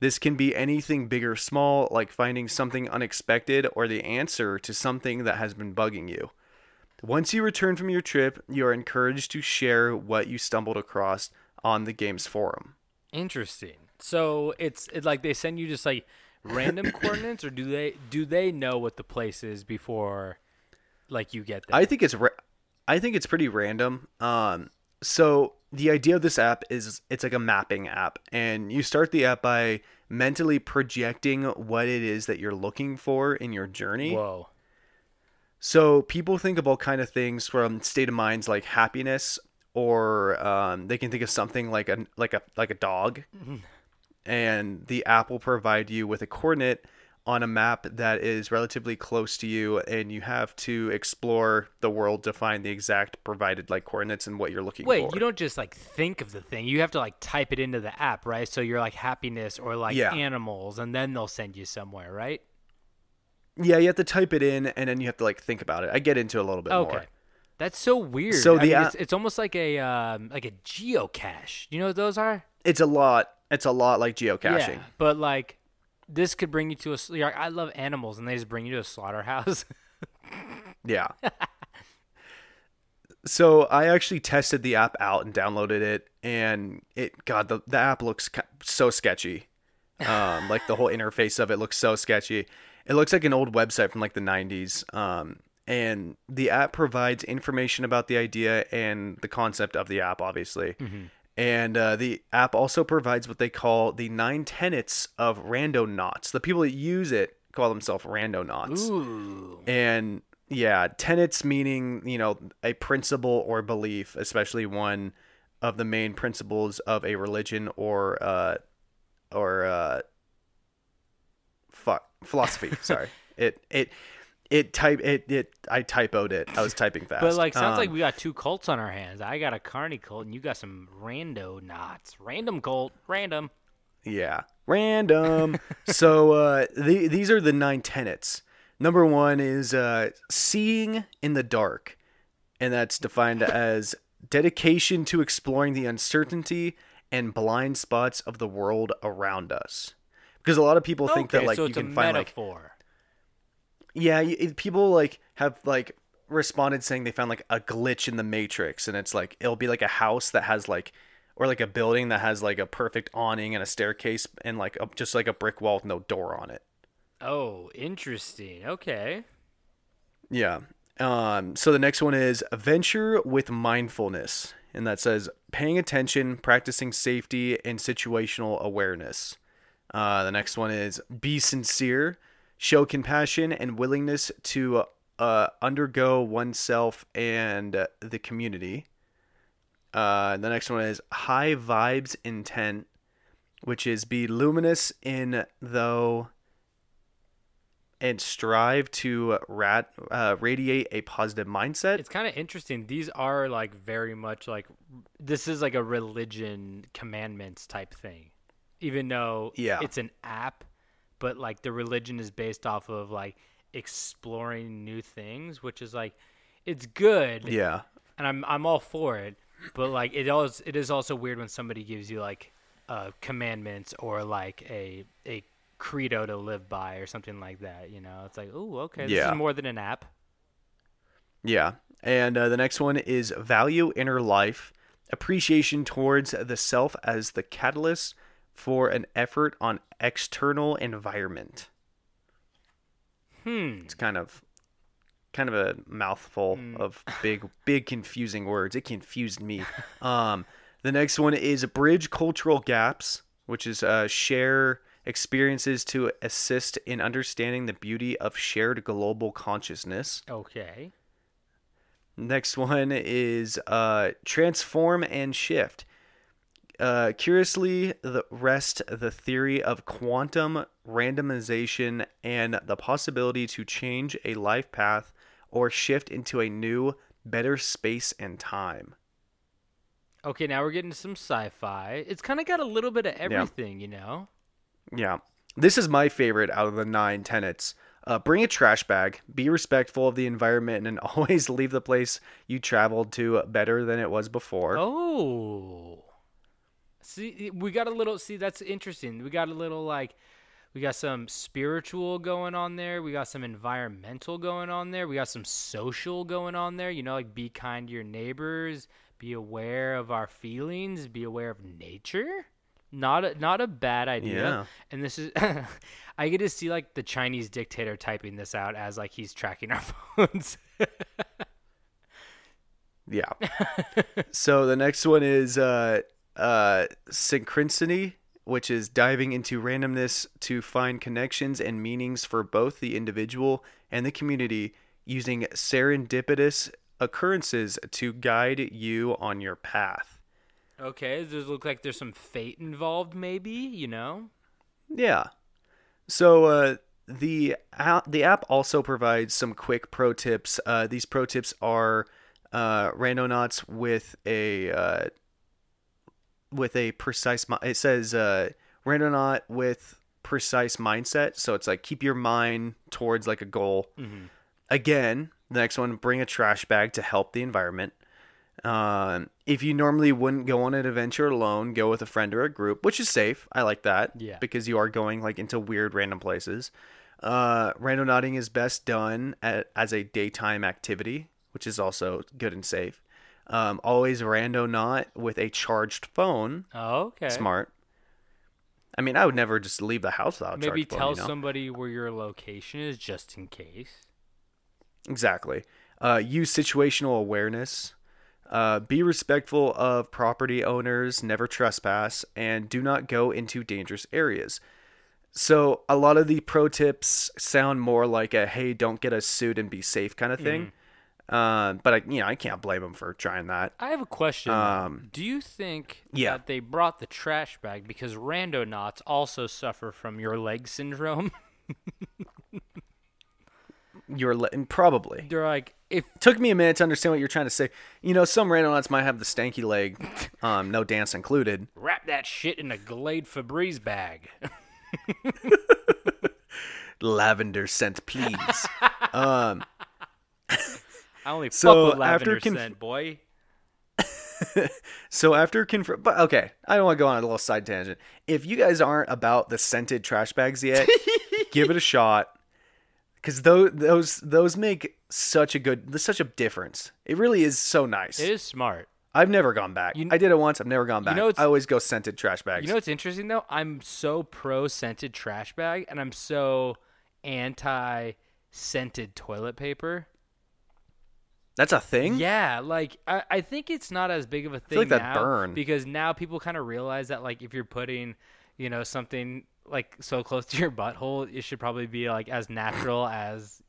Speaker 6: This can be anything big or small, like finding something unexpected or the answer to something that has been bugging you. Once you return from your trip, you are encouraged to share what you stumbled across on the game's forum.
Speaker 5: Interesting. So it's it like they send you just like random coordinates, or do they do they know what the place is before, like you get there?
Speaker 6: I think it's ra- I think it's pretty random. Um, so the idea of this app is it's like a mapping app, and you start the app by mentally projecting what it is that you're looking for in your journey.
Speaker 5: Whoa.
Speaker 6: So people think of all kind of things from state of minds like happiness, or um, they can think of something like a like a like a dog, and the app will provide you with a coordinate on a map that is relatively close to you, and you have to explore the world to find the exact provided like coordinates and what you're looking
Speaker 5: Wait,
Speaker 6: for.
Speaker 5: Wait, you don't just like think of the thing. You have to like type it into the app, right? So you're like happiness or like
Speaker 6: Yeah.
Speaker 5: animals, and then they'll send you somewhere, right?
Speaker 6: yeah, you have to type it in, and then you have to like think about it. I get into a little bit more.
Speaker 5: Okay.
Speaker 6: more.
Speaker 5: That's so weird.
Speaker 6: So
Speaker 5: I
Speaker 6: the
Speaker 5: mean,
Speaker 6: app-
Speaker 5: it's, it's almost like a um, like a geocache. You know what those are?
Speaker 6: It's a lot. It's a lot like geocaching.
Speaker 5: Yeah, but like this could bring you to a. You're like, I love animals, and they just bring you to a slaughterhouse.
Speaker 6: Yeah. so I actually tested the app out and downloaded it, and it God the the app looks so sketchy. Um, like the whole interface of it looks so sketchy. It looks like an old website from like the '90s. Um, and the app provides information about the idea and the concept of the app, obviously. And uh, the app also provides what they call the nine tenets of randonauts. The people that use it call themselves randonauts.
Speaker 5: Ooh.
Speaker 6: And yeah, tenets meaning, you know, a principle or belief, especially one of the main principles of a religion or uh or uh fuck philosophy, sorry. It it it type it it I typoed it. I was typing fast.
Speaker 5: But like, sounds
Speaker 6: Um,
Speaker 5: like we got two cults on our hands. I got a carny cult, and you got some randonauts. Random cult, random.
Speaker 6: Yeah. Random. so uh, the, these are the nine tenets. Number one is uh, seeing in the dark, and that's defined as dedication to exploring the uncertainty and blind spots of the world around us. Because a lot of people think
Speaker 5: okay,
Speaker 6: that like
Speaker 5: so
Speaker 6: you can find like
Speaker 5: metaphor.
Speaker 6: Yeah, it, people like have like responded saying they found like a glitch in the matrix and it's like it'll be like a house that has like or like a building that has like a perfect awning and a staircase and like a, just like a brick wall with no door on it.
Speaker 5: Oh, interesting. Okay.
Speaker 6: Yeah. Um so the next one is venture with mindfulness and that says paying attention, practicing safety and situational awareness. Uh, the next one is be sincere, show compassion and willingness to uh, undergo oneself and uh, the community. Uh, the next one is high vibes intent, which is be luminous in though and strive to rat, uh, radiate a positive mindset.
Speaker 5: It's kind of interesting. These are like very much like this is like a religion commandments type thing. Even though
Speaker 6: Yeah.
Speaker 5: it's an app, but like the religion is based off of like exploring new things, which is like it's good.
Speaker 6: Yeah.
Speaker 5: and I'm I'm all for it. But like it always it is also weird when somebody gives you like uh, commandments or like a a credo to live by or something like that. You know, it's like oh okay, this
Speaker 6: Yeah.
Speaker 5: is more than an app.
Speaker 6: Yeah. And uh, the next one is value inner life, appreciation towards the self as the catalyst for an effort on external environment.
Speaker 5: Hmm.
Speaker 6: It's kind of kind of a mouthful of big big confusing words. It confused me. um the next one is bridge cultural gaps, which is uh, share experiences to assist in understanding the beauty of shared global consciousness.
Speaker 5: Okay.
Speaker 6: Next one is uh, transform and shift. Uh, curiously, the rest the theory of quantum randomization and the possibility to change a life path or shift into a new, better space and time.
Speaker 5: Okay, now we're getting to some sci-fi. It's kind of got a little bit of everything, you know.
Speaker 6: Yeah. This is my favorite out of the nine tenets. Uh, bring a trash bag, be respectful of the environment, and always leave the place you traveled to better than it was before.
Speaker 5: Oh. See, we got a little. See, that's interesting. We got a little like, we got some spiritual going on there. We got some environmental going on there. We got some social going on there. You know, like be kind to your neighbors. Be aware of our feelings. Be aware of nature. Not a, not a bad idea.
Speaker 6: Yeah.
Speaker 5: And this is, I get to see like the Chinese dictator typing this out as like he's tracking our phones.
Speaker 6: Yeah. so the next one is uh, uh, synchronicity, which is diving into randomness to find connections and meanings for both the individual and the community using serendipitous occurrences to guide you on your path.
Speaker 5: okay, does it look like there's some fate involved? Maybe you know.
Speaker 6: Yeah. So uh, the app, the app also provides some quick pro tips. Uh, these pro tips are uh, randonauts with a uh, with a precise. mi- It says uh, randonaut with precise mindset. So it's like keep your mind towards like a goal. Again, the next one, bring a trash bag to help the environment. Um, if you normally wouldn't go on an adventure alone, go with a friend or a group, which is safe. I like that.
Speaker 5: Yeah.
Speaker 6: Because you are going like into weird random places. Uh, randonauting is best done at, as a daytime activity, which is also good and safe. Um, always not with a charged phone.
Speaker 5: Oh, okay.
Speaker 6: Smart. I mean, I would never just leave the house without a
Speaker 5: Maybe
Speaker 6: charged phone,
Speaker 5: tell
Speaker 6: you know?
Speaker 5: somebody where your location is just in case.
Speaker 6: Exactly. Uh, use situational awareness. Uh, be respectful of property owners, never trespass, and do not go into dangerous areas. So, a lot of the pro tips sound more like a hey, don't get a suit and be safe kind of thing. Uh, but, I, you know, I can't blame them for trying that.
Speaker 5: I have a question.
Speaker 6: Um,
Speaker 5: Do you think
Speaker 6: yeah.
Speaker 5: that they brought the trash bag because randonauts also suffer from your leg syndrome?
Speaker 6: You're le- probably.
Speaker 5: They're like, if
Speaker 6: Took me a minute to understand what you're trying to say. You know, some randonauts might have the stanky leg, um, no dance included.
Speaker 5: wrap that shit in a Glade Febreze bag.
Speaker 6: Lavender scent, please. um,
Speaker 5: I only
Speaker 6: So,
Speaker 5: fuck with lavender
Speaker 6: after conf-
Speaker 5: scent, boy.
Speaker 6: So after confirm, but okay, I don't want to go on a little side tangent. If you guys aren't about the scented trash bags yet, give it a shot, because those those those make such a good, such a difference. It really is so nice.
Speaker 5: It is smart.
Speaker 6: I've never gone back.
Speaker 5: You-
Speaker 6: I did it once. I've never gone back.
Speaker 5: You know,
Speaker 6: I always go scented trash bags.
Speaker 5: You know what's interesting though? I'm so pro scented trash bag, and I'm so anti scented toilet paper.
Speaker 6: That's a thing.
Speaker 5: Yeah, like I, I think it's not as big of a thing
Speaker 6: like
Speaker 5: now
Speaker 6: burn.
Speaker 5: because now people kind of realize that like if you're putting, you know, something like so close to your butthole, it should probably be like as natural as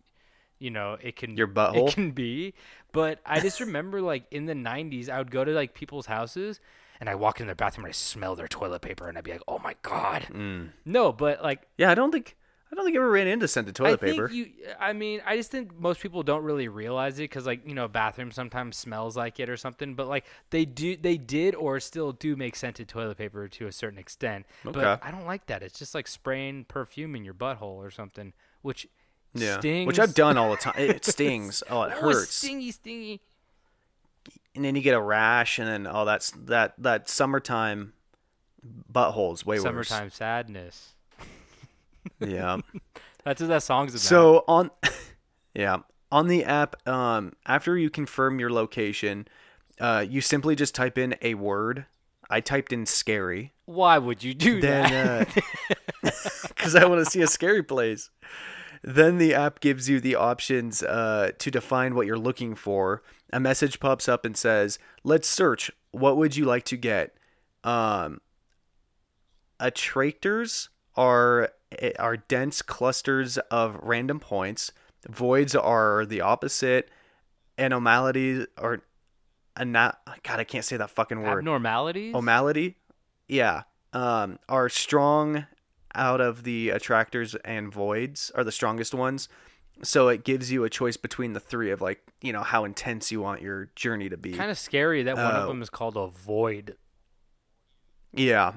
Speaker 5: you know it can
Speaker 6: Your butthole?
Speaker 5: it can be. But I just remember like in the '90s, I would go to like people's houses. And I walk in their bathroom and I smell their toilet paper and I'd be like, "Oh my god!"
Speaker 6: Mm.
Speaker 5: No, but like
Speaker 6: Yeah, I don't think I don't think I ever ran into scented toilet
Speaker 5: I think
Speaker 6: paper.
Speaker 5: You, I mean, I just think most people don't really realize it because, like, you know, bathroom sometimes smells like it or something. But like, they do, they did or still do make scented toilet paper to a certain extent.
Speaker 6: Okay.
Speaker 5: But I don't like that. It's just like spraying perfume in your butthole or something, which
Speaker 6: Yeah,
Speaker 5: Stings.
Speaker 6: which I've done all the time. It stings. Oh, it
Speaker 5: Oh,
Speaker 6: hurts.
Speaker 5: stingy, stingy.
Speaker 6: and then you get a rash, and then oh, that's that that summertime butthole's way worse.
Speaker 5: Summertime sadness.
Speaker 6: Yeah.
Speaker 5: That's what that song's about.
Speaker 6: So on, yeah, on the app, um, after you confirm your location, uh, you simply just type in a word. I typed in scary.
Speaker 5: why would you do that?
Speaker 6: Then, because I want to see a scary place. Then the app gives you the options uh, to define what you're looking for. A message pops up and says, "Let's search. What would you like to get?" Um, attractors are are dense clusters of random points. Voids are the opposite. Anomalies are, not. God, I can't say that fucking word.
Speaker 5: Abnormalities.
Speaker 6: Omality, yeah, um, are strong out of the attractors and voids are the strongest ones. So it gives you a choice between the three of like you know how intense you want your journey to be.
Speaker 5: Kind of scary that one of
Speaker 6: Oh.
Speaker 5: them is called a void.
Speaker 6: Yeah.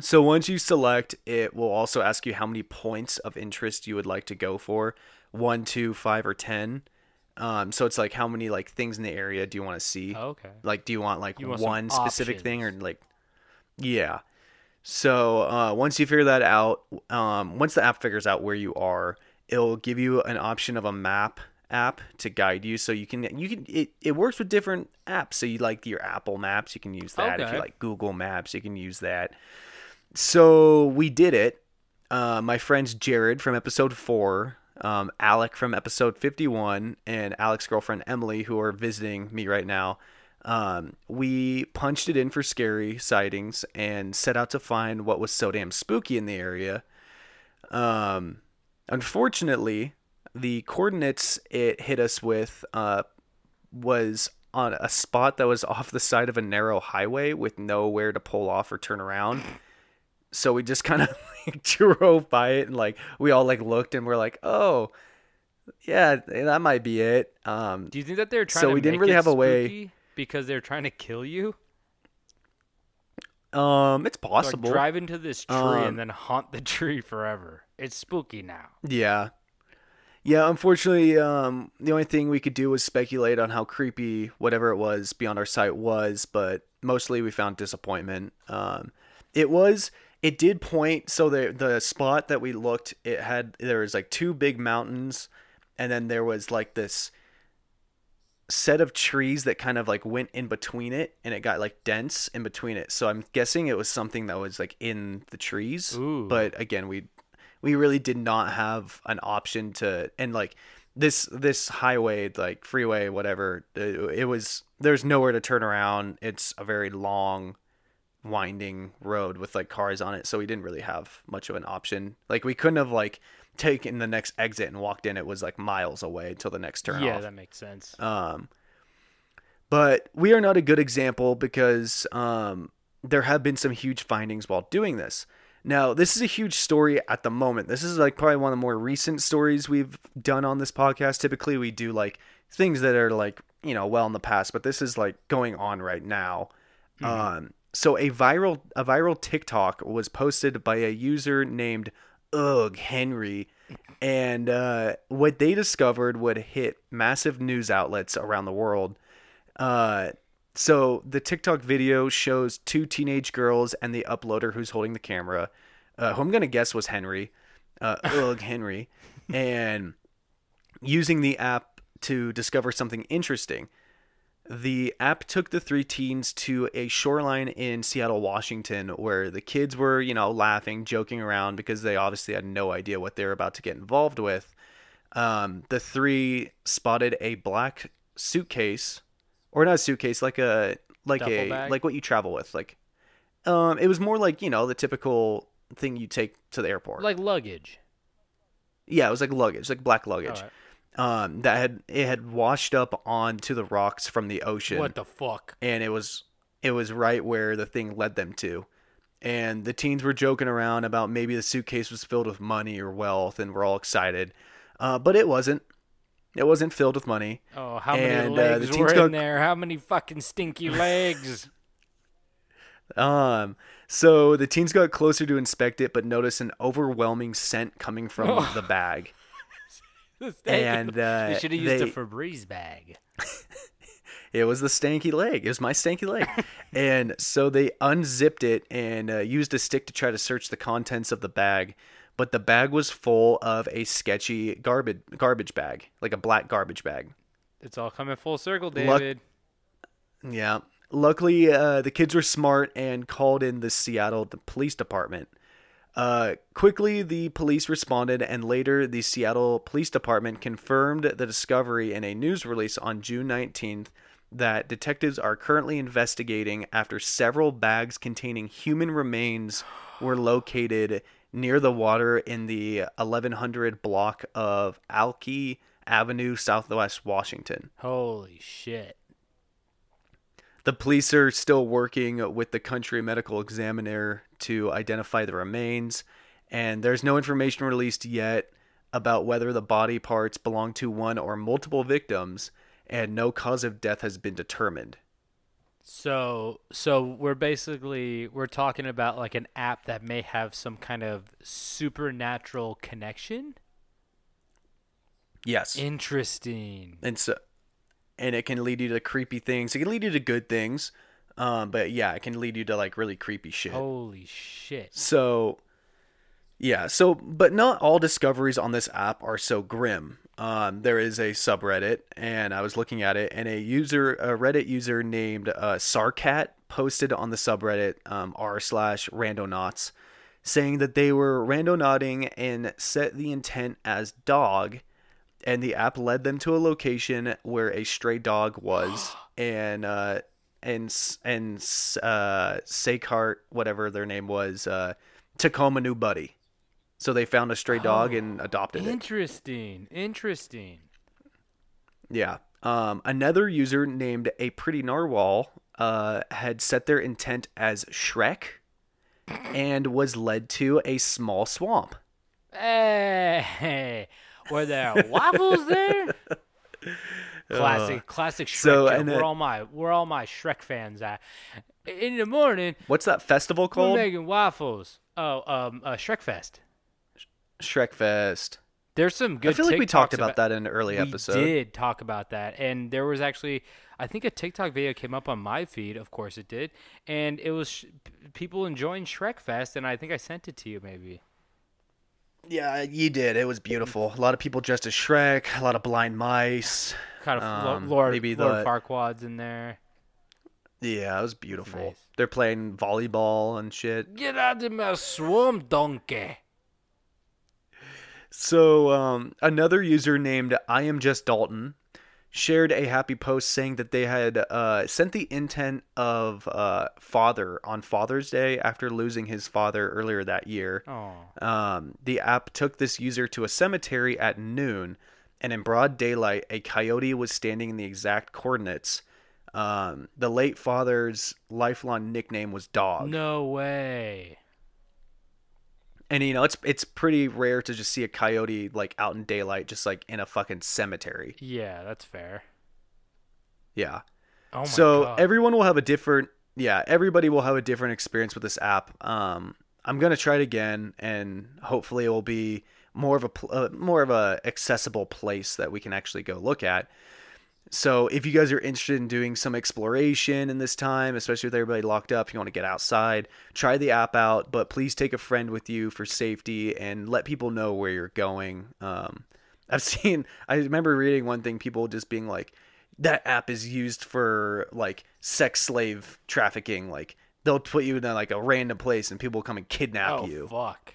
Speaker 6: So once you select, it will also ask you how many points of interest you would like to go for. One, two, five, or ten. Um, so it's like how many like things in the area do you want to see?
Speaker 5: Okay.
Speaker 6: Like, do you want like
Speaker 5: You want
Speaker 6: one specific thing or like, yeah. So uh, once you figure that out, um, once the app figures out where you are, it'll give you an option of a map app to guide you. So you can you can it, it works with different apps. So you like your Apple Maps, you can use that. If you like Google Maps, you can use that. So we did it. Uh, my friends Jared from episode four, um, Alec from episode 51, and Alec's girlfriend Emily, who are visiting me right now, um, we punched it in for scary sightings and set out to find what was so damn spooky in the area. Um, unfortunately, the coordinates it hit us with uh, was on a spot that was off the side of a narrow highway with nowhere to pull off or turn around. So we just kind of like, drove by it and like we all like looked and we're like, oh, yeah, that might be it. Um,
Speaker 5: Do you think that they're trying
Speaker 6: So
Speaker 5: to
Speaker 6: we didn't really have a way-
Speaker 5: because they're trying to kill you?
Speaker 6: um, it's
Speaker 5: Like
Speaker 6: possible.
Speaker 5: drive into this tree
Speaker 6: Um,
Speaker 5: and then haunt the tree forever. It's spooky now.
Speaker 6: Yeah. Yeah, unfortunately, um, the only thing we could do was speculate on how creepy whatever it was beyond our sight was, but mostly we found disappointment. Um, it was, it did point, so the the spot that we looked, it had there was like two big mountains, and then there was like this set of trees that kind of like went in between it, and it got like dense in between it. So I'm guessing it was something that was like in the trees.
Speaker 5: Ooh.
Speaker 6: But again, we we really did not have an option to and like this this highway like freeway whatever it, it was there's nowhere to turn around it's a very long winding road with like cars on it so we didn't really have much of an option like we couldn't have like taken the next exit and walked in it was like miles away until the next turn
Speaker 5: yeah,
Speaker 6: off
Speaker 5: that makes sense.
Speaker 6: um, but we are not a good example because um, there have been some huge findings while doing this. Now, this is a huge story at the moment. This is like probably one of the more recent stories we've done on this podcast. Typically, we do like things that are like, you know, well in the past, but this is like going on right now. Um, so a viral a viral TikTok was posted by a user named Ugh Henry, and uh, what they discovered would hit massive news outlets around the world. Uh, so the TikTok video shows two teenage girls and the uploader who's holding the camera, uh, who I'm gonna guess was Henry, uh, Ugh Henry, and using the app to discover something interesting. The app took the three teens to a shoreline in Seattle, Washington, where the kids were, you know, laughing, joking around because they obviously had no idea what they were about to get involved with. Um, the three spotted a black suitcase, or not a suitcase, like a like
Speaker 5: Duffel
Speaker 6: a
Speaker 5: bag?
Speaker 6: like what you travel with, like. Um, it was more like you know the typical thing you take to the airport.
Speaker 5: Like luggage.
Speaker 6: yeah, it was like luggage, like black luggage. Um, that had it had washed up onto the rocks from the ocean.
Speaker 5: What the fuck?
Speaker 6: and it was it was right where the thing led them to. And the teens were joking around about maybe the suitcase was filled with money or wealth and we're all excited. Uh, but it wasn't. It wasn't filled with money.
Speaker 5: Oh, how
Speaker 6: And,
Speaker 5: many
Speaker 6: uh, the
Speaker 5: legs
Speaker 6: teens
Speaker 5: were in there? How many fucking stinky legs?
Speaker 6: um so the teens got closer to inspect it but noticed an overwhelming scent coming from the bag.
Speaker 5: The stanky-
Speaker 6: And, uh,
Speaker 5: they should have used
Speaker 6: they-
Speaker 5: a Febreze bag.
Speaker 6: It was the stanky leg. It was my stanky leg. and so they unzipped it and uh, used a stick to try to search the contents of the bag. But the bag was full of a sketchy garbage garbage bag, like a black garbage bag.
Speaker 5: It's all coming full circle,
Speaker 6: Luck-
Speaker 5: David.
Speaker 6: Yeah. Luckily, uh, the kids were smart and called in the Seattle the police department. Uh, quickly, the police responded, and later, the Seattle Police Department confirmed the discovery in a news release on June 19th that detectives are currently investigating after several bags containing human remains were located near the water in the 1100 block of Alki Avenue, Southwest Washington.
Speaker 5: Holy shit.
Speaker 6: The police are still working with the country medical examiner to identify the remains, and there's no information released yet about whether the body parts belong to one or multiple victims, and no cause of death has been determined.
Speaker 5: So so we're basically we're talking about like an app that may have some kind of supernatural connection.
Speaker 6: Yes.
Speaker 5: Interesting.
Speaker 6: and so and it can lead you to creepy things. It can lead you to good things. Um, but yeah, it can lead you to like really creepy shit.
Speaker 5: Holy shit.
Speaker 6: So, yeah. So, but not all discoveries on this app are so grim. Um, there is a subreddit, and I was looking at it, and a user, a Reddit user named uh, Sarcat, posted on the subreddit um, r slash randonauts, saying that they were randonauting and set the intent as dog, and the app led them to a location where a stray dog was, and uh, and and uh, Sakart, whatever their name was, uh, Tacoma New Buddy. So they found a stray dog and adopted it.
Speaker 5: Interesting. Interesting.
Speaker 6: Yeah. Um, another user named a pretty narwhal uh, had set their intent as Shrek, and was led to a small swamp.
Speaker 5: Hey, were there waffles there? Classic, classic Shrek.
Speaker 6: so, and
Speaker 5: where all my where all my Shrek fans at? In the morning,
Speaker 6: What's that festival
Speaker 5: we're
Speaker 6: called?
Speaker 5: making waffles. Oh, um, uh, Shrek Fest.
Speaker 6: Shrek Fest.
Speaker 5: There's some good.
Speaker 6: I feel like we talked
Speaker 5: TikToks
Speaker 6: about that in an early episode.
Speaker 5: we
Speaker 6: episode.
Speaker 5: did talk about that, and there was actually, I think a TikTok video came up on my feed. Of course, it did, and it was sh- people enjoying Shrek Fest, and I think I sent it to you, maybe.
Speaker 6: Yeah, you did. It was beautiful. A lot of people dressed as Shrek. A lot of blind mice.
Speaker 5: Kind of
Speaker 6: Um,
Speaker 5: Lord,
Speaker 6: maybe
Speaker 5: Lord
Speaker 6: the-
Speaker 5: Farquaad's in there.
Speaker 6: Yeah, it was beautiful.
Speaker 5: Nice.
Speaker 6: They're playing volleyball and shit.
Speaker 5: Get out of my swamp, donkey.
Speaker 6: So, um, another user named I am just Dalton shared a happy post saying that they had uh, sent the intent of uh, father on Father's Day after losing his father earlier that year. Um, the app took this user to a cemetery at noon, and in broad daylight, a coyote was standing in the exact coordinates. Um, the late father's lifelong nickname was Dog.
Speaker 5: no way.
Speaker 6: And you know, it's it's pretty rare to just see a coyote like out in daylight, just like in a fucking cemetery.
Speaker 5: Yeah, that's fair.
Speaker 6: Yeah.
Speaker 5: Oh my god.
Speaker 6: so
Speaker 5: god.
Speaker 6: everyone will have a different. Yeah, everybody will have a different experience with this app. Um, I'm gonna try it again, and hopefully it will be more of a uh, more of a accessible place that we can actually go look at. So if you guys are interested in doing some exploration in this time, especially with everybody locked up, you want to get outside, try the app out, but please take a friend with you for safety and let people know where you're going. Um, I've seen, I remember reading one thing, people just being like, that app is used for like sex slave trafficking. Like they'll put you in a, like a random place and people will come and kidnap
Speaker 5: oh
Speaker 6: you.
Speaker 5: fuck.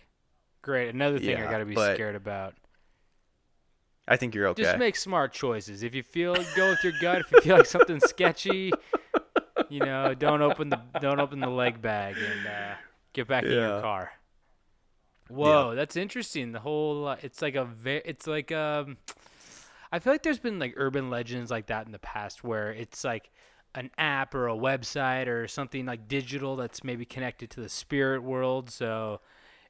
Speaker 5: Great. Another thing I gotta be
Speaker 6: but-
Speaker 5: scared about.
Speaker 6: I think you're okay.
Speaker 5: Just make smart choices. If you feel go with your gut. If you feel like something's sketchy, you know, don't open the don't open the leg bag and uh, get back in your car. Whoa, that's interesting. The whole uh, it's like a ve- it's like um I feel like there's been like urban legends like that in the past where it's like an app or a website or something like digital that's maybe connected to the spirit world. So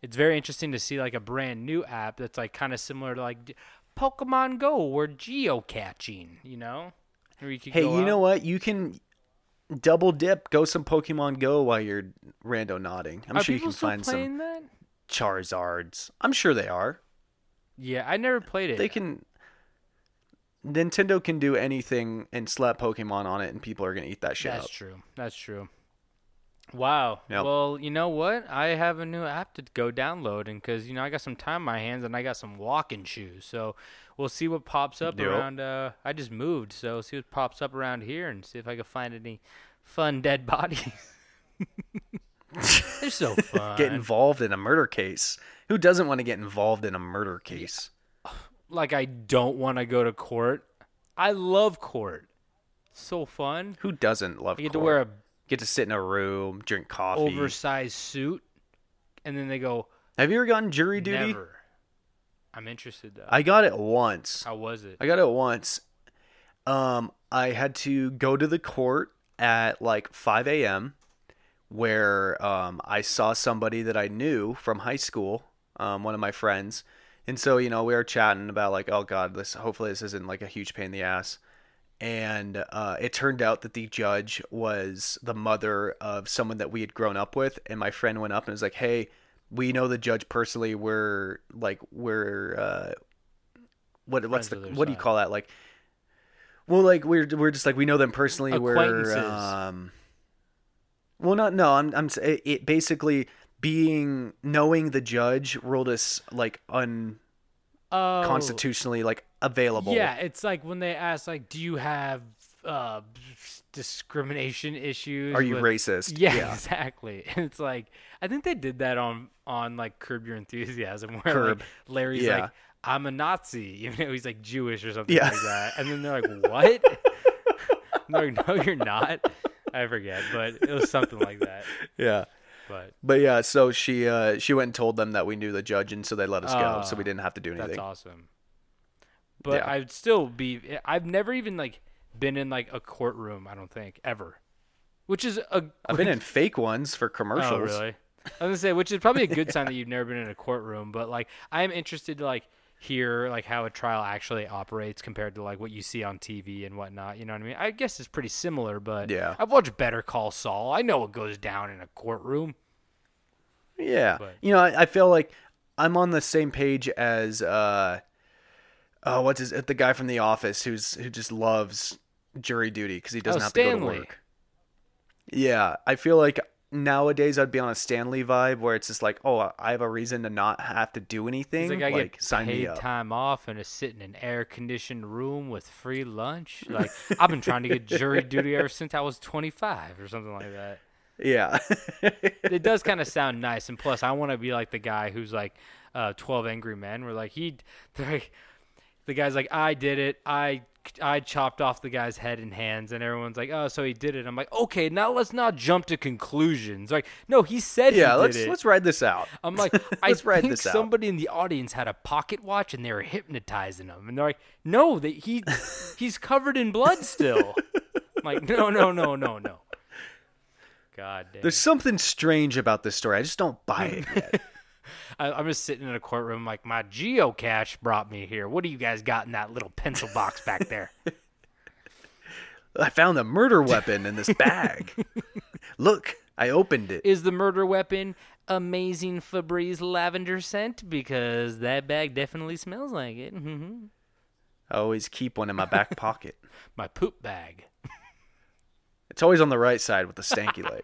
Speaker 5: it's very interesting to see like a brand new app that's like kind of similar to like Pokemon Go or geocaching, you know? You
Speaker 6: hey, you know what? You can double dip, go some Pokemon Go while you're randonauting. I'm
Speaker 5: Are
Speaker 6: sure you can find some
Speaker 5: that?
Speaker 6: Charizards. I'm sure they are.
Speaker 5: Yeah, I never played it.
Speaker 6: They can. Nintendo can do anything and slap Pokemon on it, and people are gonna eat that shit
Speaker 5: That's
Speaker 6: up.
Speaker 5: true. That's true. Wow.
Speaker 6: Yep.
Speaker 5: Well, you know what? I have a new app to go download, and because you know I got some time on my hands, and I got some walking shoes, so we'll see what pops up
Speaker 6: Yep.
Speaker 5: around. Uh, I just moved, so see what pops up around here, and see if I can find any fun dead bodies. They're so fun.
Speaker 6: Get involved in a murder case. Who doesn't want to get involved in a murder case?
Speaker 5: like I don't want to go to court. I love court. So fun.
Speaker 6: Who doesn't love?
Speaker 5: You get to wear a
Speaker 6: get to sit in a room, drink coffee.
Speaker 5: oversized suit, and then they go
Speaker 6: Have you ever gotten jury duty?
Speaker 5: never. I'm interested though.
Speaker 6: I got it once.
Speaker 5: How was it?
Speaker 6: I got it once. Um, I had to go to the court at like 5 a.m. where um, I saw somebody that I knew from high school, um, one of my friends, and so you know we were chatting about like, oh god, this hopefully this isn't like a huge pain in the ass. And uh, it turned out that the judge was the mother of someone that we had grown up with, and my friend went up and was like, "Hey, we know the judge personally. We're like we're uh, what what's the
Speaker 5: Friends with their
Speaker 6: what do you call that? Like well like we're we're just like we know them personally. We're um well not no i'm i'm it, it basically being knowing the judge ruled us like unconstitutionally
Speaker 5: oh,
Speaker 6: like available
Speaker 5: Yeah, it's like when they ask, like, do you have uh, discrimination issues?
Speaker 6: are you
Speaker 5: with-
Speaker 6: racist
Speaker 5: Yeah, exactly. And it's like I think they did that on on like Curb Your Enthusiasm, where
Speaker 6: Curb.
Speaker 5: like Larry's
Speaker 6: Yeah.
Speaker 5: like, "I'm a Nazi," even though he's like Jewish or something
Speaker 6: Yeah.
Speaker 5: like that, and then they're like, "What?" They're like, "No, you're not." I forget, but it was something like that.
Speaker 6: yeah
Speaker 5: But
Speaker 6: but yeah so she uh she went and told them that we knew the judge and so they let us go so we didn't have to do anything
Speaker 5: that's awesome. But
Speaker 6: Yeah.
Speaker 5: I'd still be. I've never even like been in like a courtroom. I don't think ever, which is a.
Speaker 6: i've been in fake ones for commercials
Speaker 5: Oh, really? I was gonna say, which is probably a good sign that you've never been in a courtroom. But like, I am interested to like hear like how a trial actually operates compared to like what you see on TV and whatnot. You know what I mean? I guess it's pretty similar, but
Speaker 6: Yeah.
Speaker 5: I've watched Better Call Saul. I know what goes down in a courtroom.
Speaker 6: Yeah.
Speaker 5: But-
Speaker 6: you know, I, I feel like I'm on the same page as uh oh, what's his the guy from the office who's who just loves jury duty because he doesn't
Speaker 5: Oh,
Speaker 6: have to go to work. Yeah, I feel like nowadays I'd be on a Stanley vibe where it's just like, oh, I have a reason to not have to do anything.
Speaker 5: Like I get
Speaker 6: sign me
Speaker 5: paid time off and to sit in an air conditioned room with free lunch. Like I've been trying to get jury duty ever since I was 25 or something like that.
Speaker 6: Yeah.
Speaker 5: it does kind of sound nice, and plus, I want to be like the guy who's like uh, Twelve Angry Men, where like he, they're like, the guy's like, I did it, I, I chopped off the guy's head and hands, and everyone's like, oh, so he did it. I'm like, okay, now let's not jump to conclusions. Like, no, he said
Speaker 6: yeah,
Speaker 5: he
Speaker 6: let's
Speaker 5: it.
Speaker 6: let's ride this out.
Speaker 5: I'm like, I think
Speaker 6: this out.
Speaker 5: somebody in the audience had a pocket watch and they were hypnotizing him, and they're like, no, that he, he's covered in blood still. I'm like, no, no, no, no, no. God damn.
Speaker 6: There's something strange about this story. I just don't buy it yet.
Speaker 5: I, I'm just sitting in a courtroom like my geocache brought me here. What do you guys got in that little pencil box back there?
Speaker 6: I found a murder weapon in this bag. Look, I opened it.
Speaker 5: Is the murder weapon amazing Febreze lavender scent? Because that bag definitely smells like it. hmm
Speaker 6: I always keep one in my back pocket.
Speaker 5: My poop bag.
Speaker 6: It's always on the right side with the stanky leg.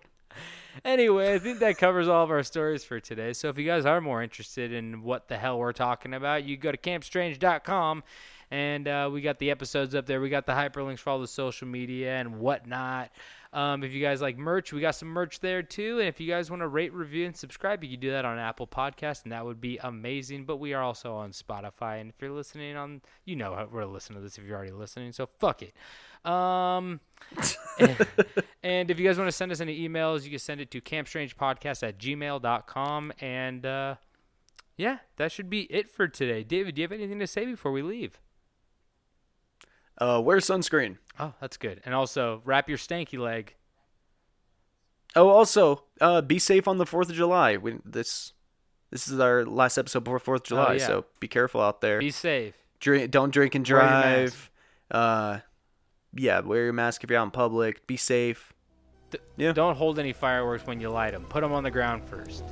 Speaker 5: Anyway, I think that covers all of our stories for today. So if you guys are more interested in what the hell we're talking about, you go to campstrange.com and uh, we got the episodes up there. We got the hyperlinks for all the social media and whatnot. Um, if you guys like merch, we got some merch there too. And if you guys want to rate, review, and subscribe, you can do that on Apple Podcasts, and that would be amazing. But we are also on Spotify. And if you're listening on, you know we're listening to this if you're already listening. So fuck it. Um, and, and if you guys want to send us any emails, you can send it to campstrangepodcast at gmail.com. And uh, yeah, that should be it for today. David, do you have anything to say before we leave?
Speaker 6: Uh, wear sunscreen.
Speaker 5: Oh, that's good. And also, wrap your stanky leg.
Speaker 6: Oh, also, uh, be safe on the Fourth of July. We, this this is our last episode before Fourth of July,
Speaker 5: Oh, yeah.
Speaker 6: so be careful out there.
Speaker 5: Be safe.
Speaker 6: drink, don't drink and drive. Uh, yeah, wear your mask if you're out in public. Be safe.
Speaker 5: D-
Speaker 6: Yeah.
Speaker 5: Don't hold any fireworks when you light them. Put them on the ground first.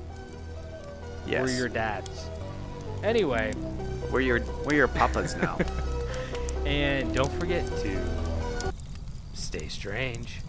Speaker 6: Yes.
Speaker 5: We're your dads. Anyway,
Speaker 6: we're your we're your papas now.
Speaker 5: And don't forget to stay strange.